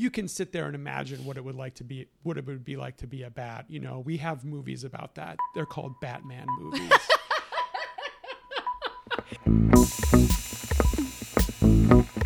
you can sit there and imagine what it would like to be what it would be like to be a bat. You know, we have movies about that. They're called Batman movies.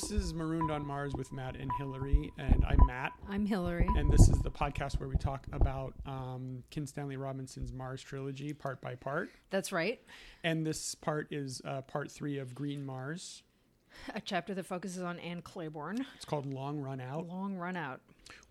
this is Marooned on Mars with Matt and Hillary, and I'm Matt. I'm Hillary. And this is the podcast where we talk about um, Kim Stanley Robinson's Mars trilogy, part by part. That's right. And this part is uh, part three of Green Mars. A chapter that focuses on Ann Clayborne. It's called Long Run Out. Long run out.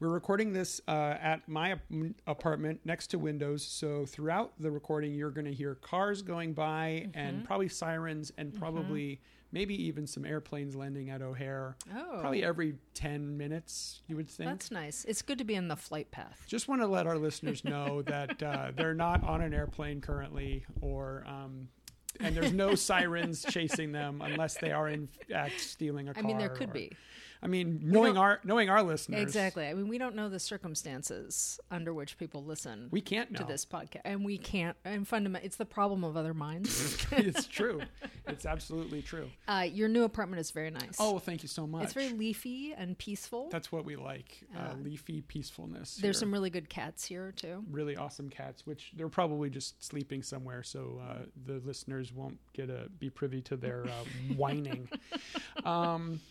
We're recording this uh, at my ap- apartment next to windows. So throughout the recording, you're going to hear cars going by and probably sirens and probably maybe even some airplanes landing at O'Hare. Oh, Probably every 10 minutes, you would think. that's nice. It's good to be in the flight path. Just want to let our listeners know that uh, they're not on an airplane currently, or um, and there's no sirens chasing them unless they are in fact stealing a car. I mean, there could or- be. I mean, knowing our knowing our listeners, Exactly. I mean, we don't know the circumstances under which people listen we can't know. to this podcast, and we can't. And fundamental, it's the problem of other minds. it's true. It's absolutely true. uh, your new apartment is very nice. Oh, thank you so much. it's very leafy and peaceful. That's what we like. Uh, leafy peacefulness. There's here. some really good cats here too. really awesome cats, which they're probably just sleeping somewhere, so uh, the listeners won't get a be privy to their uh, whining. Um,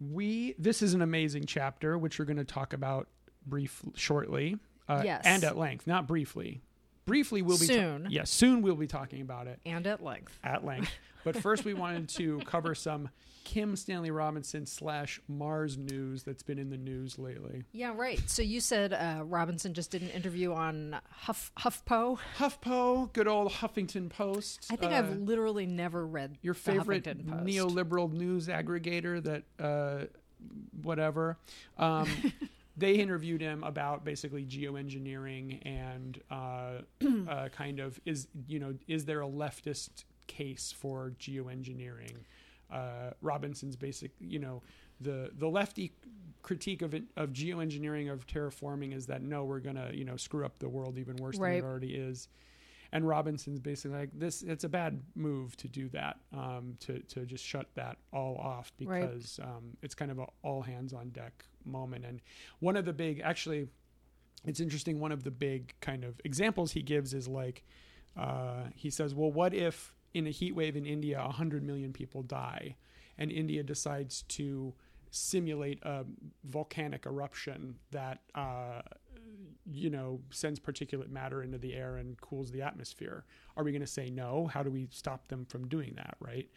we this is an amazing chapter, which we're going to talk about brief shortly, uh, Yes. and at length, not briefly. Briefly, we'll be ta- Soon. yes, soon we'll be talking about it And at length. at length. But first, we wanted to cover some Kim Stanley Robinson slash Mars news that's been in the news lately. Yeah, right. So you said uh, Robinson just did an interview on Huff HuffPo. HuffPo, good old Huffington Post. I think uh, I've literally never read your the favorite Huffington Post. neoliberal news aggregator that uh, whatever um, they interviewed him about basically geoengineering and uh, uh, kind of is you know is there a leftist case for geoengineering uh, robinson's basic you know the the lefty critique of it, of geoengineering of terraforming is that no we're gonna you know screw up the world even worse than it already is and Robinson's basically like this. It's a bad move to do that. Um, to to just shut that all off Right. because um, it's kind of a all hands on deck moment. And one of the big, actually, it's interesting. One of the big kind of examples he gives is like uh, he says, "Well, what if in a heat wave in India, hundred million people die, and India decides to simulate a volcanic eruption that uh, you know sends particulate matter into the air and cools the atmosphere? Are we going to say no? How do we stop them from doing that? Right?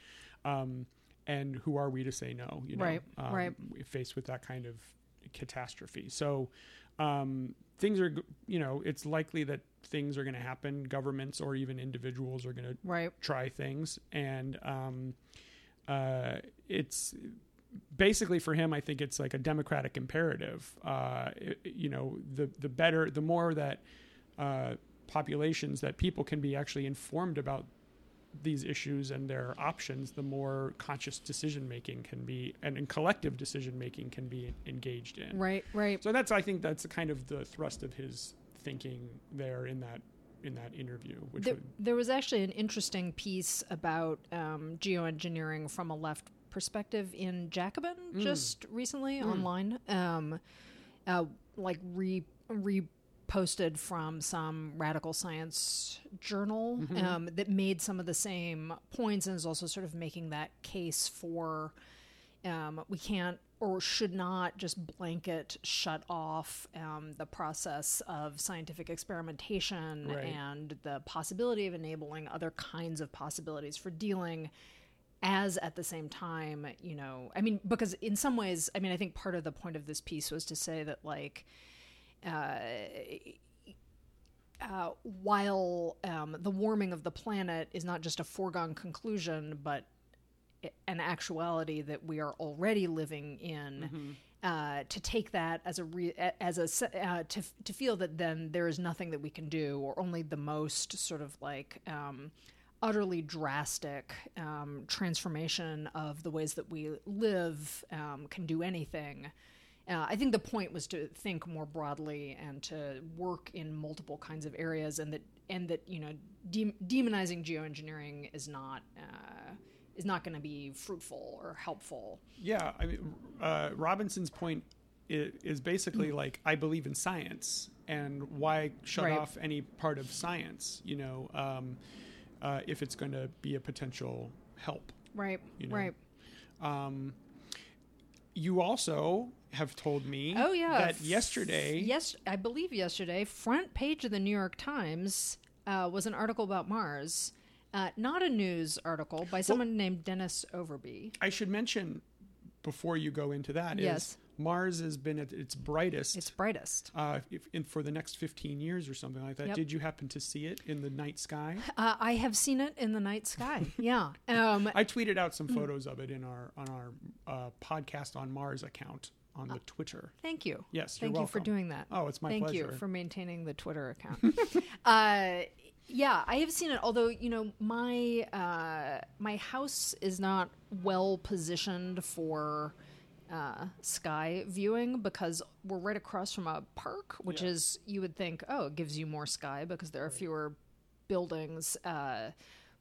Um, and who are we to say no? You know, Right, um, right. Faced with that kind of catastrophe, so um, things are, you know, it's likely that things are going to happen. Governments or even individuals are going to Right. try things, and um, uh, it's basically for him. I think it's like a democratic imperative. Uh, it- you know, the the better, the more that uh, populations that people can be actually informed about these issues and their options, the more conscious decision making can be, and, and collective decision making can be engaged in. Right. Right. So that's I think that's kind of the thrust of his thinking there in that in that interview, which There, would, there was actually an interesting piece about um, geoengineering from a left perspective in Jacobin Mm. just recently online, um, uh, like re reposted from some radical science journal Mm-hmm. um, that made some of the same points and is also sort of making that case for um, we can't or should not just blanket shut off um, the process of scientific experimentation Right. and the possibility of enabling other kinds of possibilities for dealing as at the same time you know i mean because in some ways i mean i think part of the point of this piece was to say that like uh, uh, while um, the warming of the planet is not just a foregone conclusion, but an actuality that we are already living in. Mm-hmm. Uh, to take that as a re- as a uh, to to feel that then there is nothing that we can do, or only the most sort of like um, utterly drastic um, transformation of the ways that we live um, can do anything. Uh, I think the point was to think more broadly and to work in multiple kinds of areas, and that and that you know de- demonizing geoengineering is not uh, is not going to be fruitful or helpful. Yeah, I mean, uh, Robinson's point is, basically like I believe in science, and why shut Right. off any part of science? You know, um, uh, if it's going to be a potential help. Right. You know, right. Um, you also have told me Oh yeah. that yesterday Yes, I believe yesterday, front page of the New York Times uh, was an article about Mars. Uh, not a news article by someone named Dennis Overbye. I should mention before you go into that Yes. Mars has been at its brightest It's brightest. uh, if, in, for the next 15 years or something like that. Yep. Did you happen to see it in the night sky? Uh, I have seen it in the night sky. Yeah. Um, I tweeted out some photos of it in our on our uh, podcast on Mars account on the Twitter. thank you. Yes, you're Thank you for doing that. Oh, it's my Thank pleasure. you for maintaining the Twitter account. yeah, I have seen it. Although you know, my uh, my house is not well positioned for uh, sky viewing because we're right across from a park, which Yeah. is you would think, oh, it gives you more sky because there are fewer buildings. Uh,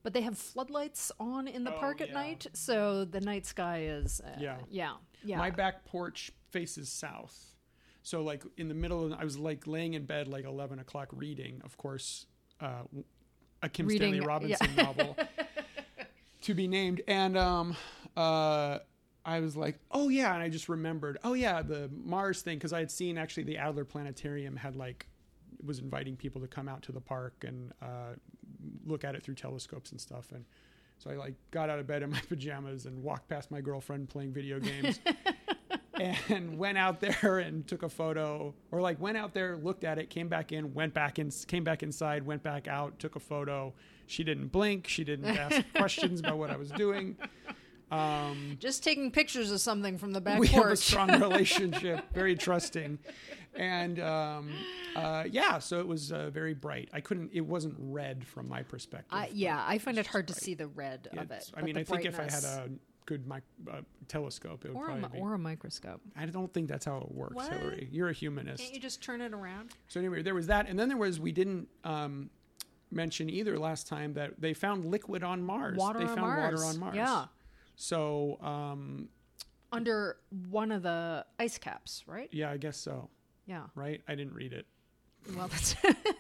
but they have floodlights on in the Oh, park at yeah. night, so the night sky is uh, Yeah. yeah, yeah. My back porch faces south. So like in the middle of I was like laying in bed like 11 o'clock reading, of course, uh, a Kim Reading- Stanley yeah. Robinson novel to be named. And um, uh, I was like, oh yeah. And I just remembered, oh yeah, the Mars thing. Cause I had seen actually the Adler Planetarium had like, was inviting people to come out to the park and uh, look at it through telescopes and stuff. And so I like got out of bed in my pajamas and walked past my girlfriend playing video games and went out there and took a photo or like went out there, looked at it, came back in, went back in, came back inside, went back out, took a photo. She didn't blink. She didn't ask questions about what I was doing. Um, Just taking pictures of something from the back we have a strong relationship, very trusting, and um, uh, yeah. So it was uh, very bright. I couldn't. It wasn't red from my perspective. But yeah, I find it hard to see the red of it. I mean, I think if I had a good mic- uh, telescope, it would or a, probably mi- be. or a microscope. I don't think that's how it works, What? Hillary. You're a humanist. Can't you just turn it around? So anyway, there was that, and then there was we didn't um, mention either last time that they found liquid on Mars. Water they on found Mars. water on Mars. Yeah, So um, under one of the ice caps, right? yeah, I guess so. Yeah. Right? I didn't read it. Well, that's.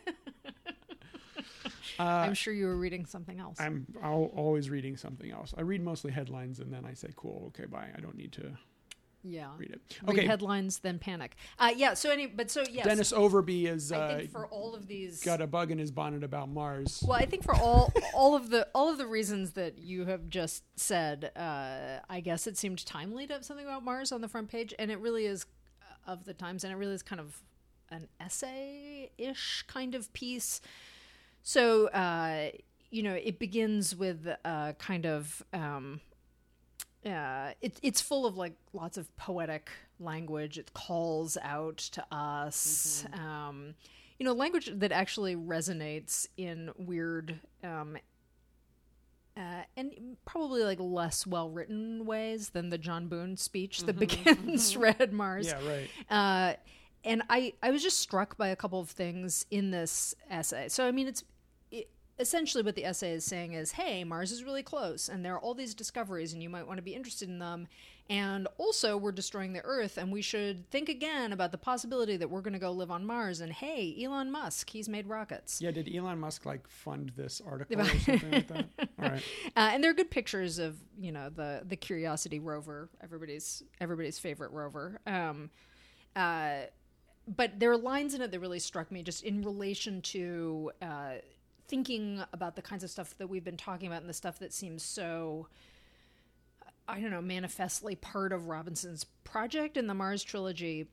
Uh, I'm sure you were reading something else. I'm al- always reading something else. I read mostly headlines, and then I say, "Cool, okay, bye." I don't need to yeah. read it. Read Okay, headlines, then panic. Uh, yeah. So any, but so yes, Dennis Overbye is I uh, think for all of these, got a bug in his bonnet about Mars. Well, I think for all all of the all of the reasons that you have just said, uh, I guess it seemed timely to have something about Mars on the front page, and it really is uh, of the times, and it really is kind of an essay-ish kind of piece. So, uh, you know, it begins with uh, kind of. Um, uh, it, it's full of like lots of poetic language. It calls out to us, um, you know, language that actually resonates in weird um, uh, and probably like less well written ways than the John Boone speech that begins Red Mars. Yeah, right. Uh, and I, I was just struck by a couple of things in this essay. So, I mean, it's it, essentially what the essay is saying is hey, Mars is really close, and there are all these discoveries, and you might want to be interested in them. And also, we're destroying the Earth, and we should think again about the possibility that we're going to go live on Mars. And hey, Elon Musk, he's made rockets. Yeah, did Elon Musk like fund this article or something like that? All right. Uh, and there are good pictures of you know the the Curiosity rover, everybody's everybody's favorite rover. Um, uh, but there are lines in it that really struck me, just in relation to uh, thinking about the kinds of stuff that we've been talking about and the stuff that seems so. I don't know, manifestly part of Robinson's project in the Mars trilogy.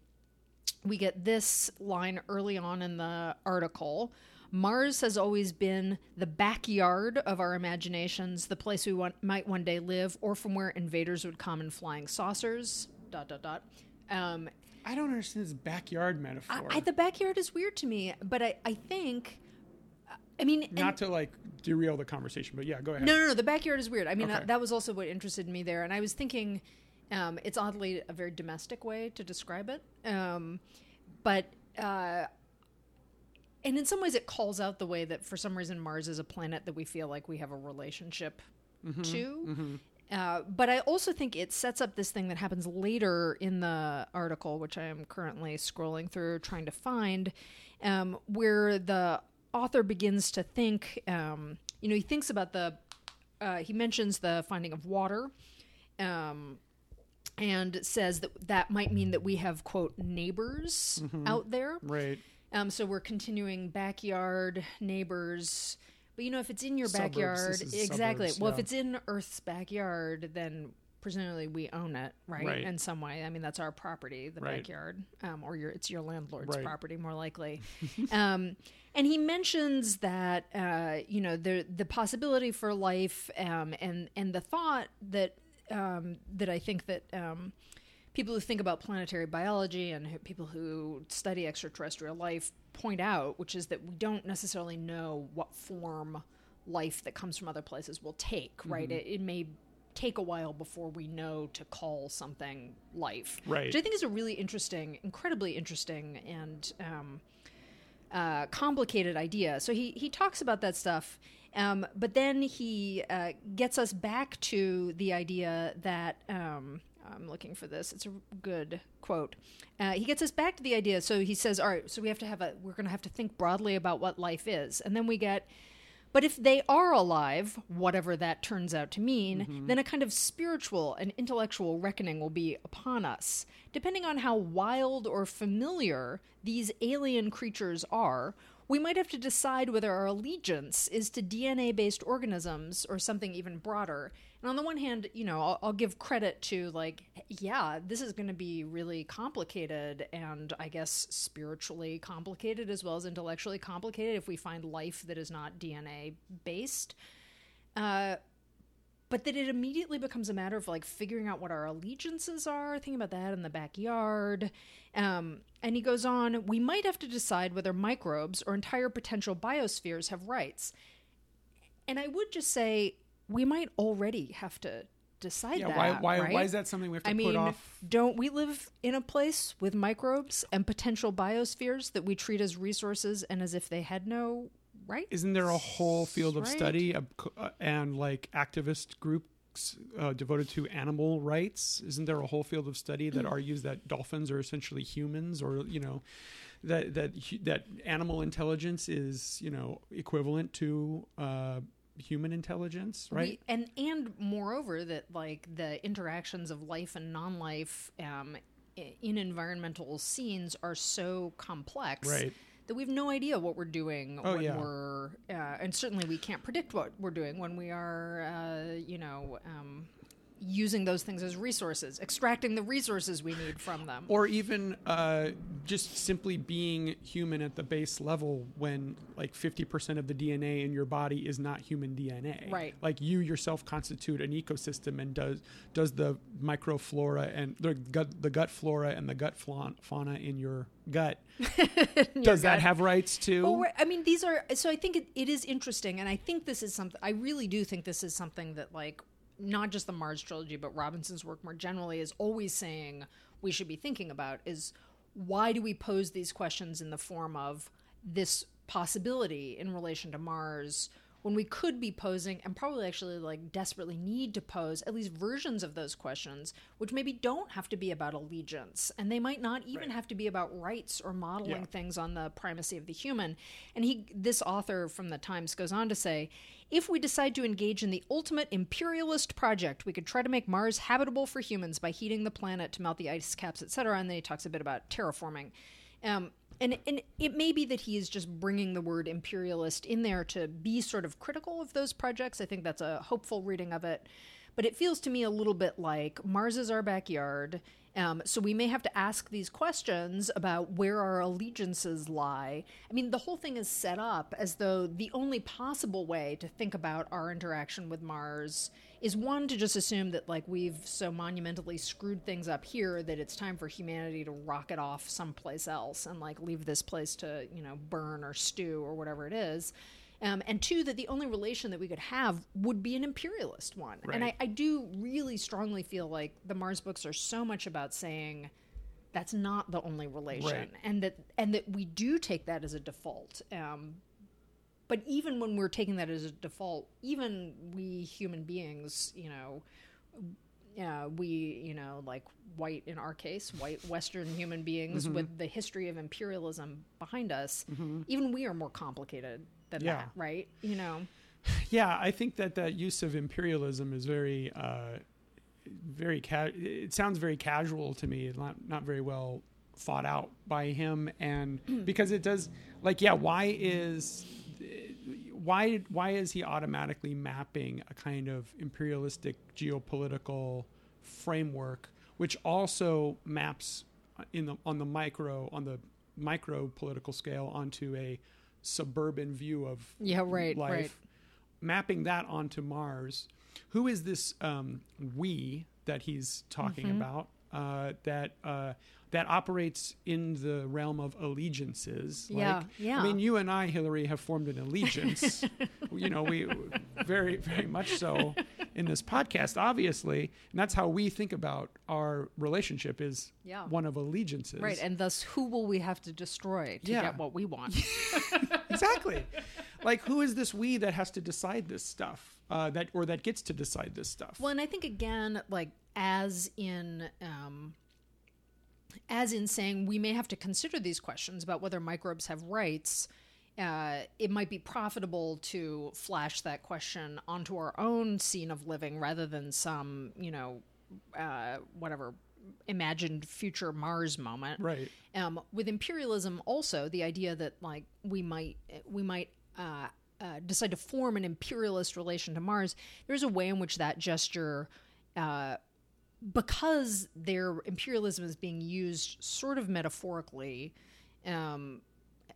We get this line early on in the article Mars has always been the backyard of our imaginations, the place we want, might one day live, or from where invaders would come in flying saucers. Dot dot dot. Um, I don't understand this backyard metaphor. I, the backyard is weird to me, but I, I think, I mean, Not and- to like derail the conversation, but yeah, go ahead. no, no, no, the backyard is weird. I mean, Okay. that, that was also what interested me there, and I was thinking, um, it's oddly a very domestic way to describe it, um, but. Uh, and in some ways, it calls out the way that, for some reason, Mars is a planet that we feel like we have a relationship to. Uh, but I also think it sets up this thing that happens later in the article, which I am currently scrolling through trying to find, um, where the author begins to think. Um, you know, he thinks about the. Uh, he mentions the finding of water. Um, and says that that might mean that we have quote neighbors out there Right. um, so we're continuing backyard neighbors. But you know, if it's in your Suburbs. backyard, exactly. suburbs, well, if it's in Earth's backyard, then presumably we own it, right? Right. In some way. I mean, that's our property, the Right. backyard, um, or your it's your landlord's Right. property, more likely. um, and he mentions that uh, you know the the possibility for life, um, and and the thought that um, that I think that. People who think about planetary biology and who, people who study extraterrestrial life point out, which is that we don't necessarily know what form life that comes from other places will take, right? It, it may take a while before we know to call something life. Right. Which I think is a really interesting, incredibly interesting and um, uh, complicated idea. So he, he talks about that stuff, um, but then he uh, gets us back to the idea that um, I'm looking for this. It's a good quote. Uh, he gets us back to the idea. So he says, "All right, so we have to have a. We're going to have to think broadly about what life is, and then we get." But if they are alive, whatever that turns out to mean, then a kind of spiritual and intellectual reckoning will be upon us. Depending on how wild or familiar these alien creatures are, we might have to decide whether our allegiance is to DNA based organisms or something even broader. And on the one hand, you know, I'll, I'll give credit to, like, yeah, this is going to be really complicated and I guess spiritually complicated as well as intellectually complicated if we find life that is not DNA based. Uh, but that it immediately becomes a matter of like figuring out what our allegiances are, thinking about that in the backyard. Um, and he goes on, we might have to decide whether microbes or entire potential biospheres have rights. And I would just say we might already have to decide Yeah. that. Why? Why? right? Why is that something we have to I put mean, off? don't we live in a place with microbes and potential biospheres that we treat as resources and as if they had no right? Isn't there a whole field of Right. study uh, and like activist groups uh, devoted to animal rights? Isn't there a whole field of study Mm. that argues that dolphins are essentially humans, or you know, that that that animal intelligence is you know equivalent to uh, human intelligence, right? We, and and moreover that like the interactions of life and non-life um, in environmental scenes are so complex Right. that we have no idea what we're doing Oh, when yeah. we're uh, and certainly we can't predict what we're doing when we are uh, you know um, using those things as resources extracting the resources we need from them or even uh, just simply being human at the base level when like 50% of the dna in your body is not human dna Right. like you yourself constitute an ecosystem and does does the microflora and the gut the gut flora and the gut fauna in your gut does that gut. have rights too Well, I mean, these are so. I think it, it is interesting, and I think this is something. I really do think this is something that, like, not just the Mars trilogy, but Robinson's work more generally is always saying we should be thinking about is why do we pose these questions in the form of this possibility in relation to Mars when we could be posing and probably actually like desperately need to pose at least versions of those questions which maybe don't have to be about allegiance and they might not even have to be about rights or modeling Yeah. things on the primacy of the human. And he this author from the times goes on to say if we decide to engage in the ultimate imperialist project we could try to make mars habitable for humans by heating the planet to melt the ice caps etc and then he talks a bit about terraforming. Um, and and it may be that he is just bringing the word imperialist in there to be sort of critical of those projects. I think that's a hopeful reading of it. but it feels to me a little bit like Mars is our backyard. Um, so we may have to ask these questions about where our allegiances lie. I mean, the whole thing is set up as though the only possible way to think about our interaction with Mars is one to just assume that like we've so monumentally screwed things up here that it's time for humanity to rocket off someplace else and like leave this place to you know burn or stew or whatever it is. Um, and two, that the only relation that we could have would be an imperialist one. And I, I do really strongly feel like the Mars books are so much about saying that's not the only relation, Right. and that and that we do take that as a default. Um, but even when we're taking that as a default, even we human beings, you know, uh, we, you know, like white in our case, white Western human beings Mm-hmm. with the history of imperialism behind us, even we are more complicated than Yeah. that, right? You know, Yeah, I think that that use of imperialism is very, uh, very. Ca- it sounds very casual to me. Not not very well thought out by him, and because it does, like, yeah, why is why why is he automatically mapping a kind of imperialistic geopolitical framework, which also maps in the on the micro on the micro political scale onto a suburban view of Yeah, right, life, right. mapping that onto Mars. Who is this um, we that he's talking Mm-hmm. about uh, that uh, that operates in the realm of allegiances? Yeah, like, yeah. I mean, you and I, Hillary, have formed an allegiance. you know, we very, very much so in this podcast, obviously, and that's how we think about our relationship is Yeah. one of allegiances. right? And thus, who will we have to destroy to Yeah. get what we want? exactly. like, who is this we that has to decide this stuff? Uh, that or that gets to decide this stuff? Well, and I think again, like as in um, as in saying we may have to consider these questions about whether microbes have rights. Uh, it might be profitable to flash that question onto our own scene of living rather than some, you know, uh, whatever imagined future Mars moment. Right. Um, with imperialism, also the idea that like we might we might uh, uh, decide to form an imperialist relation to Mars. There's a way in which that gesture, uh, because their imperialism is being used sort of metaphorically, um,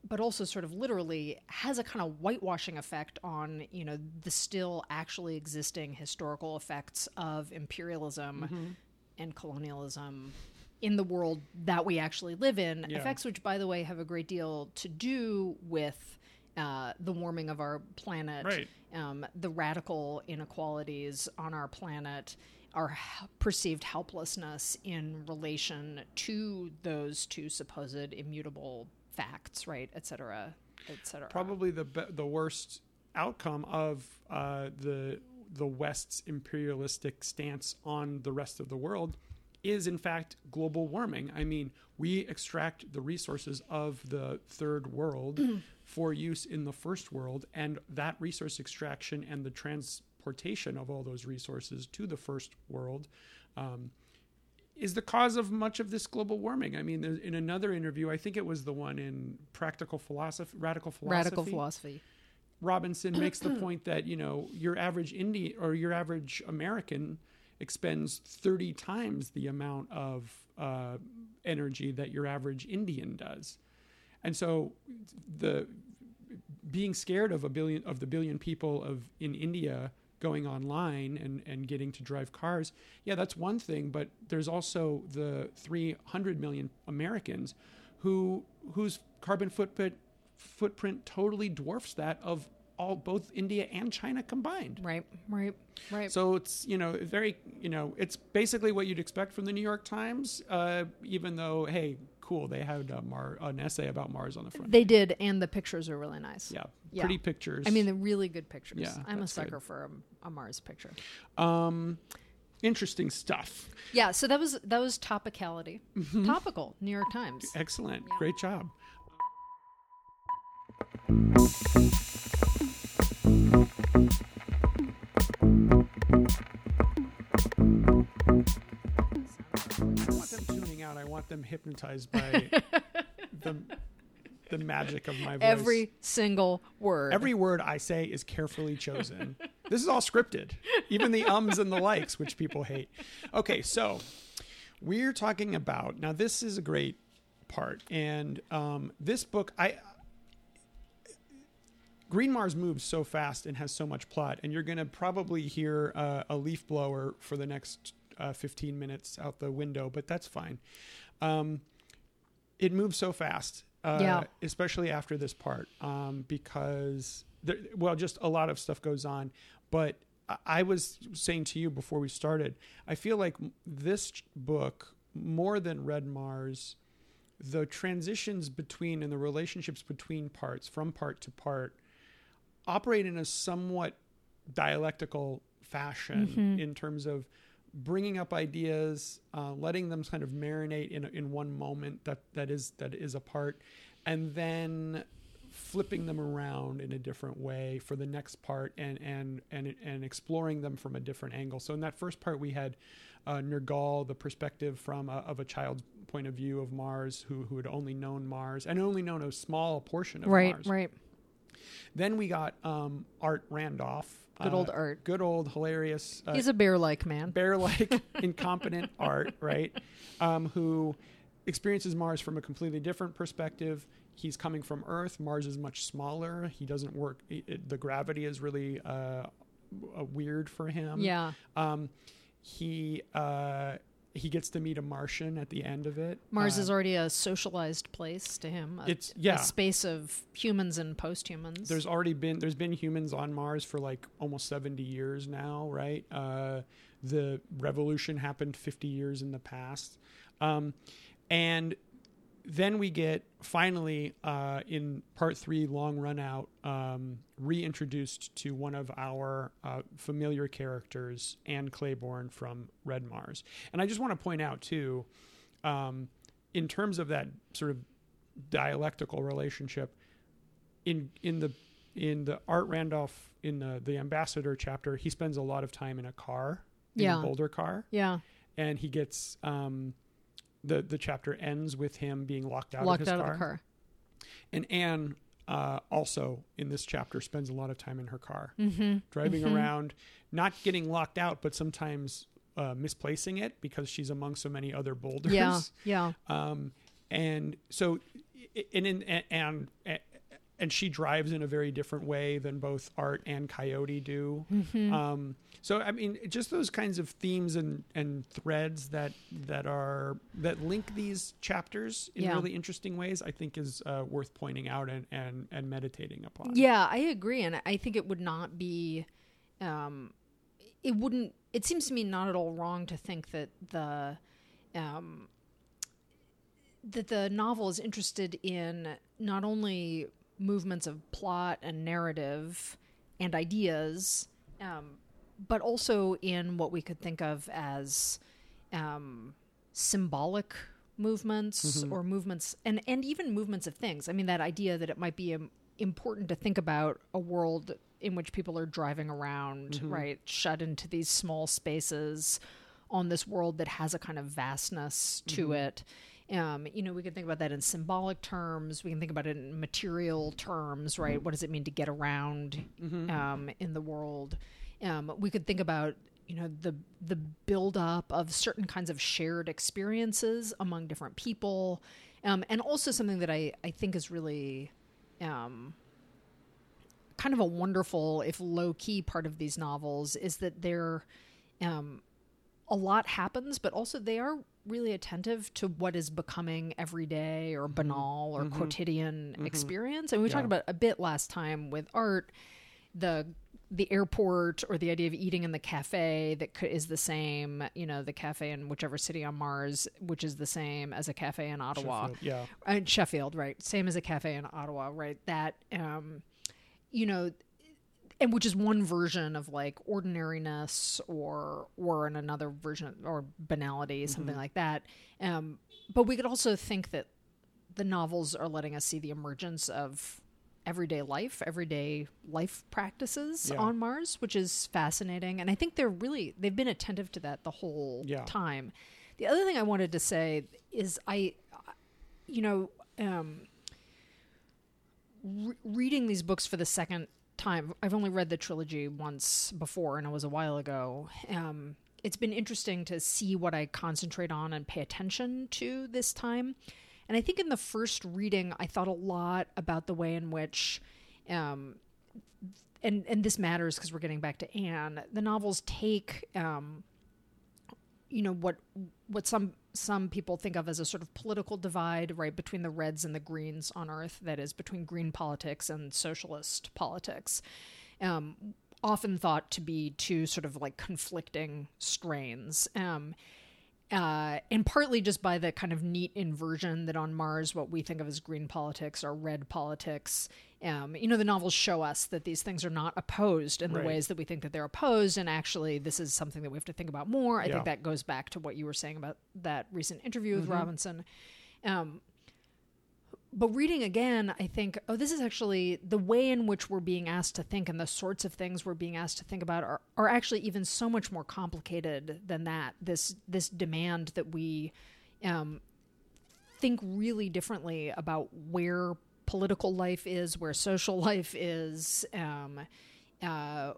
but also sort of literally, has a kind of whitewashing effect on you know the still actually existing historical effects of imperialism and colonialism in the world that we actually live in. Yeah. Effects which, by the way, have a great deal to do with uh, the warming of our planet, Right. um, the radical inequalities on our planet, our perceived helplessness in relation to those two supposed immutable facts, right, et cetera, et cetera. Probably the be- the worst outcome of uh, the the West's imperialistic stance on the rest of the world is in fact global warming. I mean, we extract the resources of the third world for use in the first world, and that resource extraction and the transportation of all those resources to the first world um, is the cause of much of this global warming. I mean, in another interview, I think it was the one in Practical Philosophy, Radical Philosophy. Radical philosophy. Robinson makes the point that you know your average Indian or your average American expends 30 times the amount of uh, energy that your average Indian does, and so the being scared of a billion of the billion people of in India going online and, and getting to drive cars, yeah, that's one thing. But there's also the 300 million Americans who whose carbon footprint footprint totally dwarfs that of all both India and China combined. Right, right, right. So it's you know very you know it's basically what you'd expect from the New York Times, uh, even though hey cool they had a Mar- an essay about Mars on the front. they did, and the pictures are really nice. yeah, Yeah. pretty pictures. I mean, they're really good pictures. Yeah, I'm a that's good. sucker for a, a Mars picture. um, interesting stuff. Yeah, so that was that was topicality, Mm-hmm. topical. New York Times. Excellent, great job. Hypnotized by the the magic of my voice. Every single word. Every word I say is carefully chosen. this is all scripted. Even the ums and the likes, which people hate. Okay, so we're talking about now. This is a great part, and um, this book, I Green Mars moves so fast and has so much plot, and you're going to probably hear uh, a leaf blower for the next uh, 15 minutes out the window, but that's fine. Um, it moves so fast, uh, Yeah. especially after this part, um, because there, well, just a lot of stuff goes on. But I- I was saying to you before we started, I feel like this book more than Red Mars, the transitions between and the relationships between parts from part to part operate in a somewhat dialectical fashion in terms of bringing up ideas, uh, letting them kind of marinate in in one moment that that is that is a part, and then flipping them around in a different way for the next part and and and and exploring them from a different angle. So in that first part, we had uh, Nirgal, the perspective from a, of a child's point of view of Mars, who who had only known Mars and only known a small portion of right, Mars. right. Then we got um, Art Randolph. Good uh, old Art. Good old hilarious. Uh, He's a bear-like man. bear like incompetent art, right? Um, who experiences Mars from a completely different perspective. He's coming from Earth. Mars is much smaller. He doesn't work. It, it- the gravity is really uh, uh, weird for him. yeah, Um, he uh, he gets to meet a Martian at the end of it. Mars Uh, is already a socialized place to him. A, It's- yeah. a space of humans and post-humans. there's already been there's been humans on Mars for like almost 70 years now, right? Uh, the revolution happened 50 years in the past, um, and then we get finally uh, in part three, long run out, um, reintroduced to one of our uh, familiar characters, Ann Clayborne from Red Mars. And I just want to point out too, um, in terms of that sort of dialectical relationship, in in the in the Art Randolph in the the ambassador chapter, he spends a lot of time in a car, in Yeah. a Boulder car, yeah, and he gets um, the the chapter ends with him being locked out locked of his out car. of the car. And Ann uh, also in this chapter spends a lot of time in her car, Mm-hmm. driving around, not getting locked out, but sometimes uh, misplacing it because she's among so many other boulders. Yeah, yeah, Um, and so, and, and, and, and, she drives in a very different way than both Art and Coyote do. Mm-hmm. Um, so I mean, just those kinds of themes and, and threads that that are that link these chapters in Yeah. really interesting ways, I think is uh, worth pointing out and, and and meditating upon. Yeah, I agree, and I think it would not be, um, it wouldn't. It seems to me not at all wrong to think that the, um, that the novel is interested in not only movements of plot and narrative and ideas, um, but also in what we could think of as um, symbolic movements or movements and, and even movements of things. I mean, that idea that it might be um, important to think about a world in which people are driving around, right, shut into these small spaces on this world that has a kind of vastness to it. Um, you know, we can think about that in symbolic terms. We can think about it in material terms, right? What does it mean to get around um, in the world? Um, we could think about you know the the buildup of certain kinds of shared experiences among different people, um, and also something that I I think is really um, kind of a wonderful, if low key, part of these novels is that they're um, a lot happens, but also they are really attentive to what is becoming everyday or banal or quotidian experience. And we talked about a bit last time with art, the the airport or the idea of eating in the cafe that is the same, you know, the cafe in whichever city on Mars, which is the same as a cafe in Ottawa Sheffield, yeah. uh, Sheffield, right? Same as a cafe in Ottawa, right? That, um, you know, and which is one version of like ordinariness or or in another version or banality, something like that. Um, but we could also think that the novels are letting us see the emergence of everyday life, everyday life practices Yeah. on Mars, which is fascinating. And I think they're really they've been attentive to that the whole Yeah. time. The other thing I wanted to say is I you know, um, re- reading these books for the second time. I've only read the trilogy once before, and it was a while ago. Um, it's been interesting to see what I concentrate on and pay attention to this time. And I think in the first reading, I thought a lot about the way in which, um, and and this matters because we're getting back to Ann. The novels take, um, you know, what what some some people think of as a sort of political divide, right, between the reds and the greens on Earth. That is between green politics and socialist politics. Um, often thought to be two sort of like conflicting strains. Um, uh, and partly just by the kind of neat inversion that on Mars, what we think of as green politics are red politics. Um, you know, the novels show us that these things are not opposed in the Right. ways that we think that they're opposed. And actually, this is something that we have to think about more. I Yeah. think that goes back to what you were saying about that recent interview with Robinson. Um, but reading again, I think, oh, this is actually the way in which we're being asked to think and the sorts of things we're being asked to think about are, are actually even so much more complicated than that. This this demand that we um, think really differently about where political life is, where social life is, um, uh,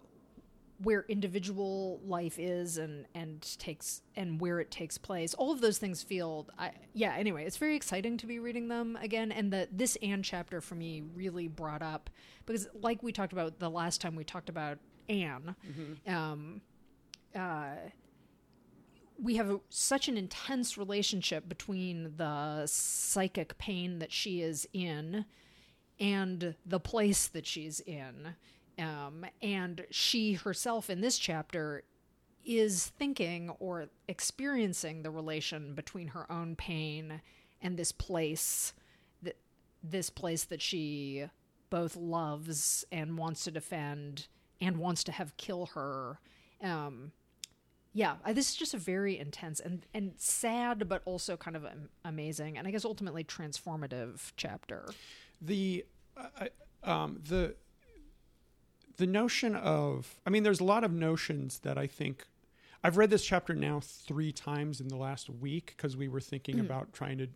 where individual life is and and takes and where it takes place. All of those things feel I, yeah anyway it's very exciting to be reading them again. And the this Ann chapter for me really brought up because like we talked about the last time we talked about Ann um uh we have a, such an intense relationship between the psychic pain that she is in and the place that she's in. Um, and she herself in this chapter is thinking or experiencing the relation between her own pain and this place that this place that she both loves and wants to defend and wants to have kill her um, yeah this is just a very intense and and sad but also kind of amazing and i guess ultimately transformative chapter the um, the the notion of I mean, there's a lot of notions that I think I've read this chapter now three times in the last week because we were thinking about trying to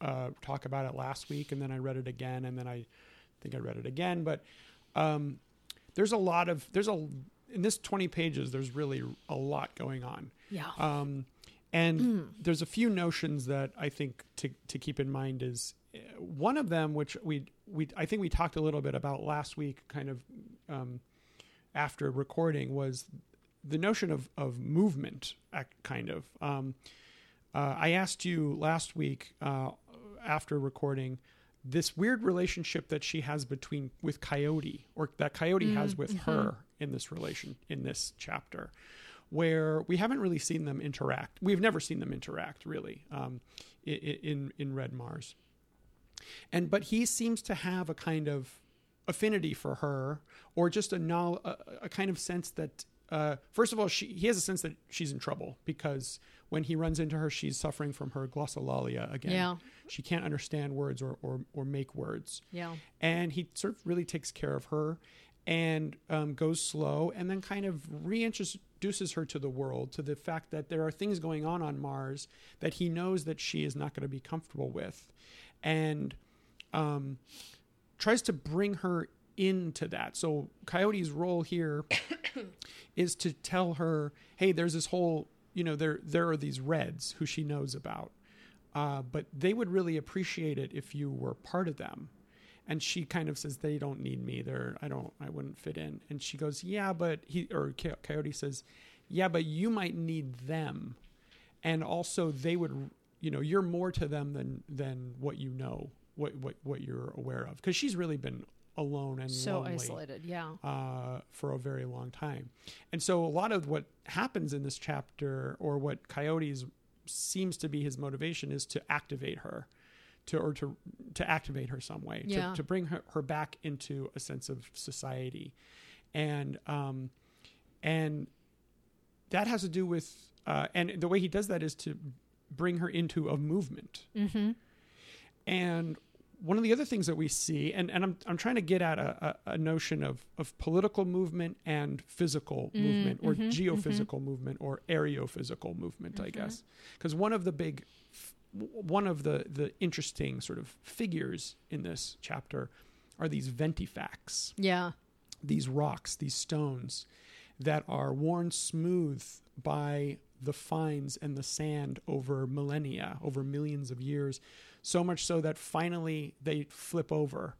uh, talk about it last week, and then I read it again, and then I think I read it again. But um, there's a lot of there's a in this 20 pages. There's really a lot going on. yeah Um, and there's a few notions that I think to, to keep in mind is one of them, which we we I think we talked a little bit about last week, kind of um, after recording, was the notion of of movement, kind of. Um, uh, I asked you last week uh, after recording this weird relationship that she has between with Coyote, or that Coyote has with her in this relation in this chapter, where we haven't really seen them interact. We've never seen them interact really um, in in Red Mars, and but he seems to have a kind of affinity for her, or just a knowl- a, a kind of sense that. Uh, first of all, she, he has a sense that she's in trouble because when he runs into her, she's suffering from her glossolalia again. Yeah. She can't understand words or, or, or make words yeah and he sort of really takes care of her and um, goes slow and then kind of reintroduces her to the world to the fact that there are things going on on mars that he knows that she is not going to be comfortable with and um, tries to bring her into that. So coyote's role here is to tell her hey there's this whole you know there there are these reds who she knows about uh, but they would really appreciate it if you were part of them. And she kind of says they don't need me. They're i don't i wouldn't fit in. And she goes yeah but he or coyote says yeah but you might need them. And also they would you know you're more to them than than what you know what what, what you're aware of because she's really been alone and so lonely isolated yeah uh, for a very long time. And so a lot of what happens in this chapter, or what Coyote's seems to be his motivation, is to activate her, to or to to activate her some way, Yeah. to, to bring her, her back into a sense of society, and um, and that has to do with uh, and the way he does that is to bring her into a movement. mm-hmm And one of the other things that we see, and, and I'm, I'm trying to get at a, a, a notion of, of political movement and physical mm, movement, or mm-hmm, geophysical mm-hmm. movement, or aerophysical movement, I guess. Mm-hmm. Because one of the big, one of the, the interesting sort of figures in this chapter are these ventifacts. yeah these rocks, these stones that are worn smooth by the fines and the sand over millennia, over millions of years, so much so that finally they flip over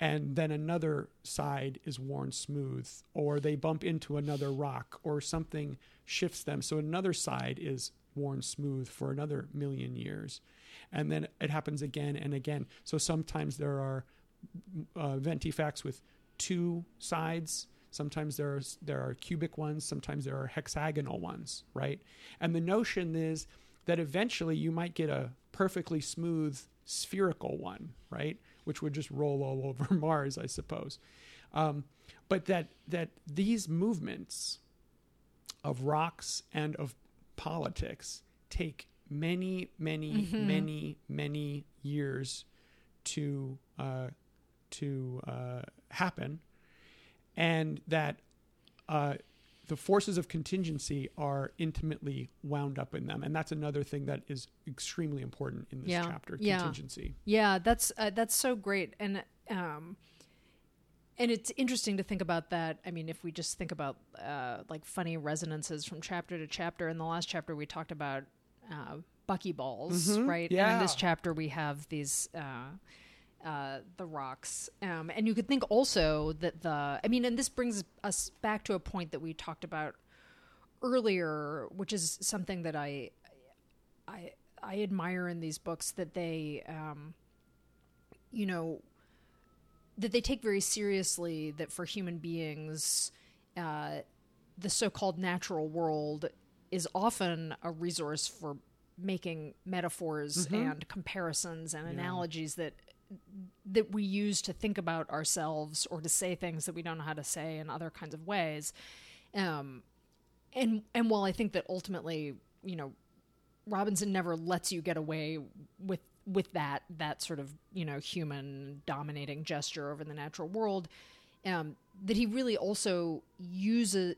and then another side is worn smooth or they bump into another rock or something shifts them. So another side is worn smooth for another million years and then it happens again and again. So sometimes there are uh, ventifacts with two sides sometimes there are there are cubic ones sometimes there are hexagonal ones right and the notion is that eventually you might get a perfectly smooth spherical one right which would just roll all over Mars, I suppose. Um, but that that these movements of rocks and of politics take many, many, mm-hmm. many, many years to uh, to uh, happen, and that uh, the forces of contingency are intimately wound up in them, and that's another thing that is extremely important in this yeah. chapter. Yeah. Contingency. Yeah, that's uh, that's so great, and um, and it's interesting to think about that. I mean, if we just think about uh, like funny resonances from chapter to chapter. In the last chapter, we talked about uh, buckyballs, mm-hmm. right? Yeah. And in this chapter, we have these. Uh, uh, the rocks. Um, and you could think also that the, I mean, and this brings us back to a point that we talked about earlier, which is something that I, I, I admire in these books that they, um, you know, that they take very seriously that for human beings, uh, the so-called natural world is often a resource for making metaphors mm-hmm. and comparisons and yeah. analogies that that we use to think about ourselves or to say things that we don't know how to say in other kinds of ways. Um, and and while I think that ultimately, you know, Robinson never lets you get away with with that that sort of you know human dominating gesture over the natural world, um, that he really also uses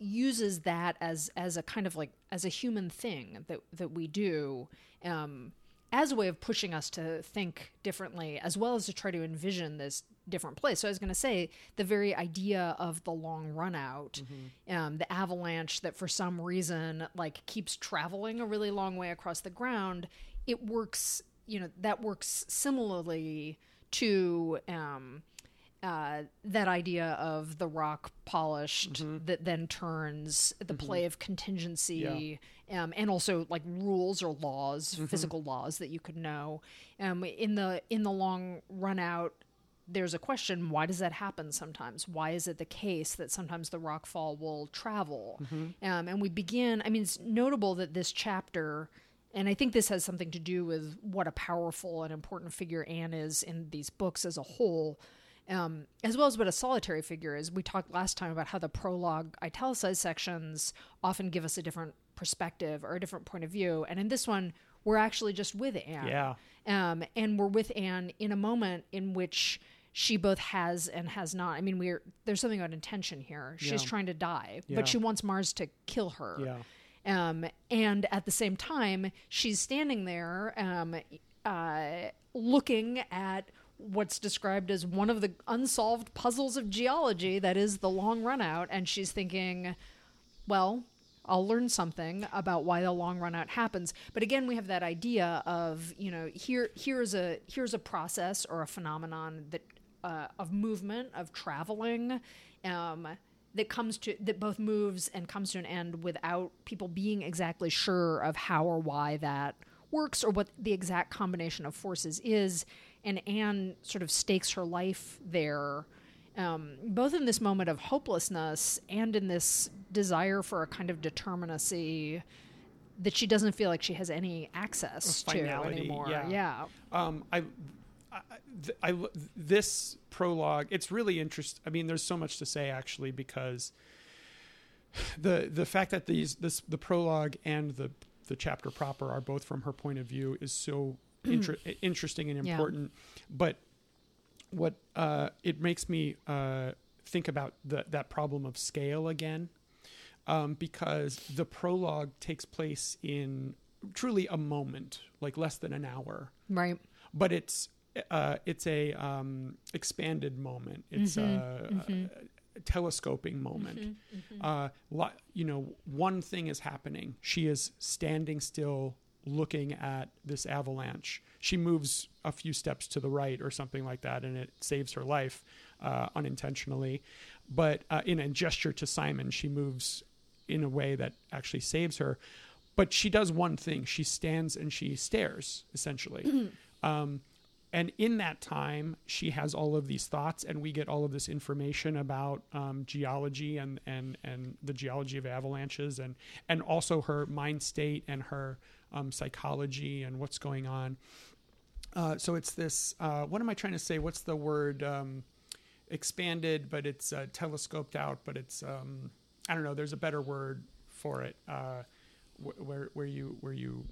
uses that as as a kind of like as a human thing that that we do um, as a way of pushing us to think differently, as well as to try to envision this different place. So I was going to say the very idea of the long run out, mm-hmm. um, the avalanche that for some reason like keeps traveling a really long way across the ground. It works, you know, that works similarly to um, uh, that idea of the rock polished mm-hmm. that then turns the mm-hmm. play of contingency yeah. um, and also like rules or laws mm-hmm. physical laws that you could know um, in the in the long run out there's a question why does that happen sometimes why is it the case that sometimes the rock fall will travel mm-hmm. um, and we begin i mean it's notable that this chapter and I think this has something to do with what a powerful and important figure Ann is in these books as a whole um, as well as what a solitary figure is. We talked last time about how the prologue italicized sections often give us a different perspective or a different point of view. And in this one, we're actually just with Ann. Yeah. Um, and we're with Ann in a moment in which she both has and has not. I mean, we're there's something about intention here. She's yeah. trying to die, yeah. but she wants Mars to kill her. Yeah. Um, and at the same time, she's standing there, um, uh, looking at what's described as one of the unsolved puzzles of geology that is the long run out and she's thinking well I'll learn something about why the long run out happens. But again, we have that idea of you know here here's a here's a process or a phenomenon that uh, of movement of traveling um, that comes to that both moves and comes to an end without people being exactly sure of how or why that works or what the exact combination of forces is and Ann sort of stakes her life there, um, both in this moment of hopelessness and in this desire for a kind of determinacy that she doesn't feel like she has any access to anymore. Yeah. yeah. Um, I, I, I, this prologue, it's really interesting. I mean, there's so much to say actually because the the fact that these this the prologue and the the chapter proper are both from her point of view is so inter- interesting and important. Yeah. But what uh, it makes me uh, think about the, that problem of scale again, um, because the prologue takes place in truly a moment, like less than an hour. Right. But it's uh, it's a um, expanded moment. It's Mm-hmm. a, a telescoping moment. Uh, li- you know, one thing is happening. She is standing still, looking at this avalanche. She moves a few steps to the right or something like that, and it saves her life uh, unintentionally. But uh, in a gesture to Simon, she moves in a way that actually saves her. But she does one thing: she stands and she stares, essentially. um, and in that time, she has all of these thoughts, and we get all of this information about um, geology and, and, and the geology of avalanches, and and also her mind state and her um, psychology and what's going on. Uh, so it's this. Uh, what am I trying to say? What's the word? Um, expanded, but it's uh, telescoped out. But it's um, I don't know. There's a better word for it. Uh, wh- where where you where you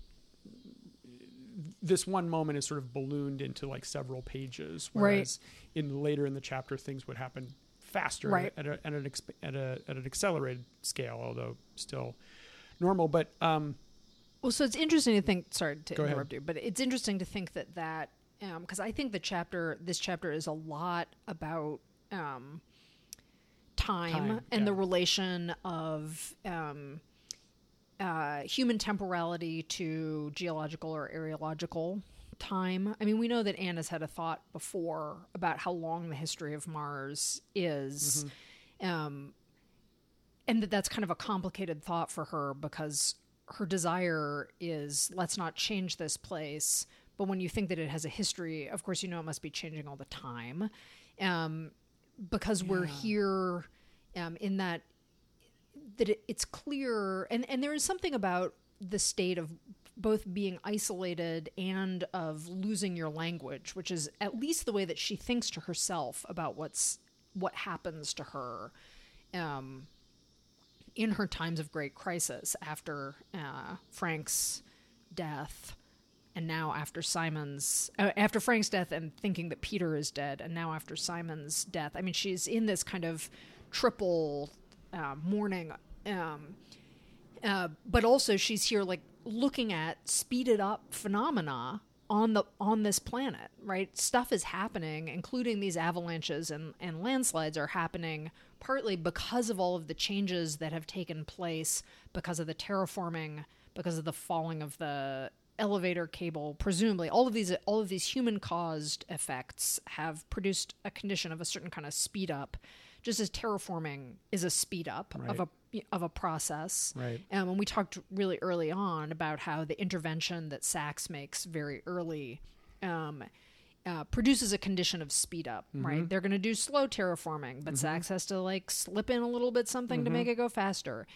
this one moment is sort of ballooned into like several pages, Right. in later in the chapter things would happen faster Right. at, a, at an exp- at a at an accelerated scale, although still normal. But um, Well, so it's interesting to think. Sorry to Go ahead. interrupt you, but it's interesting to think that that because I think the chapter, this chapter, is a lot about um, time, Time, and the relation of um, uh, human temporality to geological or areological time. I mean, we know that Anna's had a thought before about how long the history of Mars is. Um, and that that's kind of a complicated thought for her because her desire is let's not change this place. But when you think that it has a history of course you know it must be changing all the time. Um, because we're here um, in that that it, it's clear and, and there is something about the state of both being isolated and of losing your language which is at least the way that she thinks to herself about what's what happens to her. Um, in her times of great crisis after uh, Frank's death, and now after Simon's, uh, after Frank's death, and thinking that Peter is dead, and now after Simon's death. I mean, she's in this kind of triple uh, mourning. Um, uh, but also, she's here like looking at speeded up phenomena on the on this planet right? Stuff is happening including these avalanches and and landslides are happening partly because of all of the changes that have taken place because of the terraforming because of the falling of the elevator cable. Presumably all of these all of these human caused effects have produced a condition of a certain kind of speed up just as terraforming is a speed up of a of a process Right. um, and we talked really early on about how the intervention that Sax makes very early um, uh, produces a condition of speed up, right? They're going to do slow terraforming, but Sax has to like slip in a little bit something to make it go faster.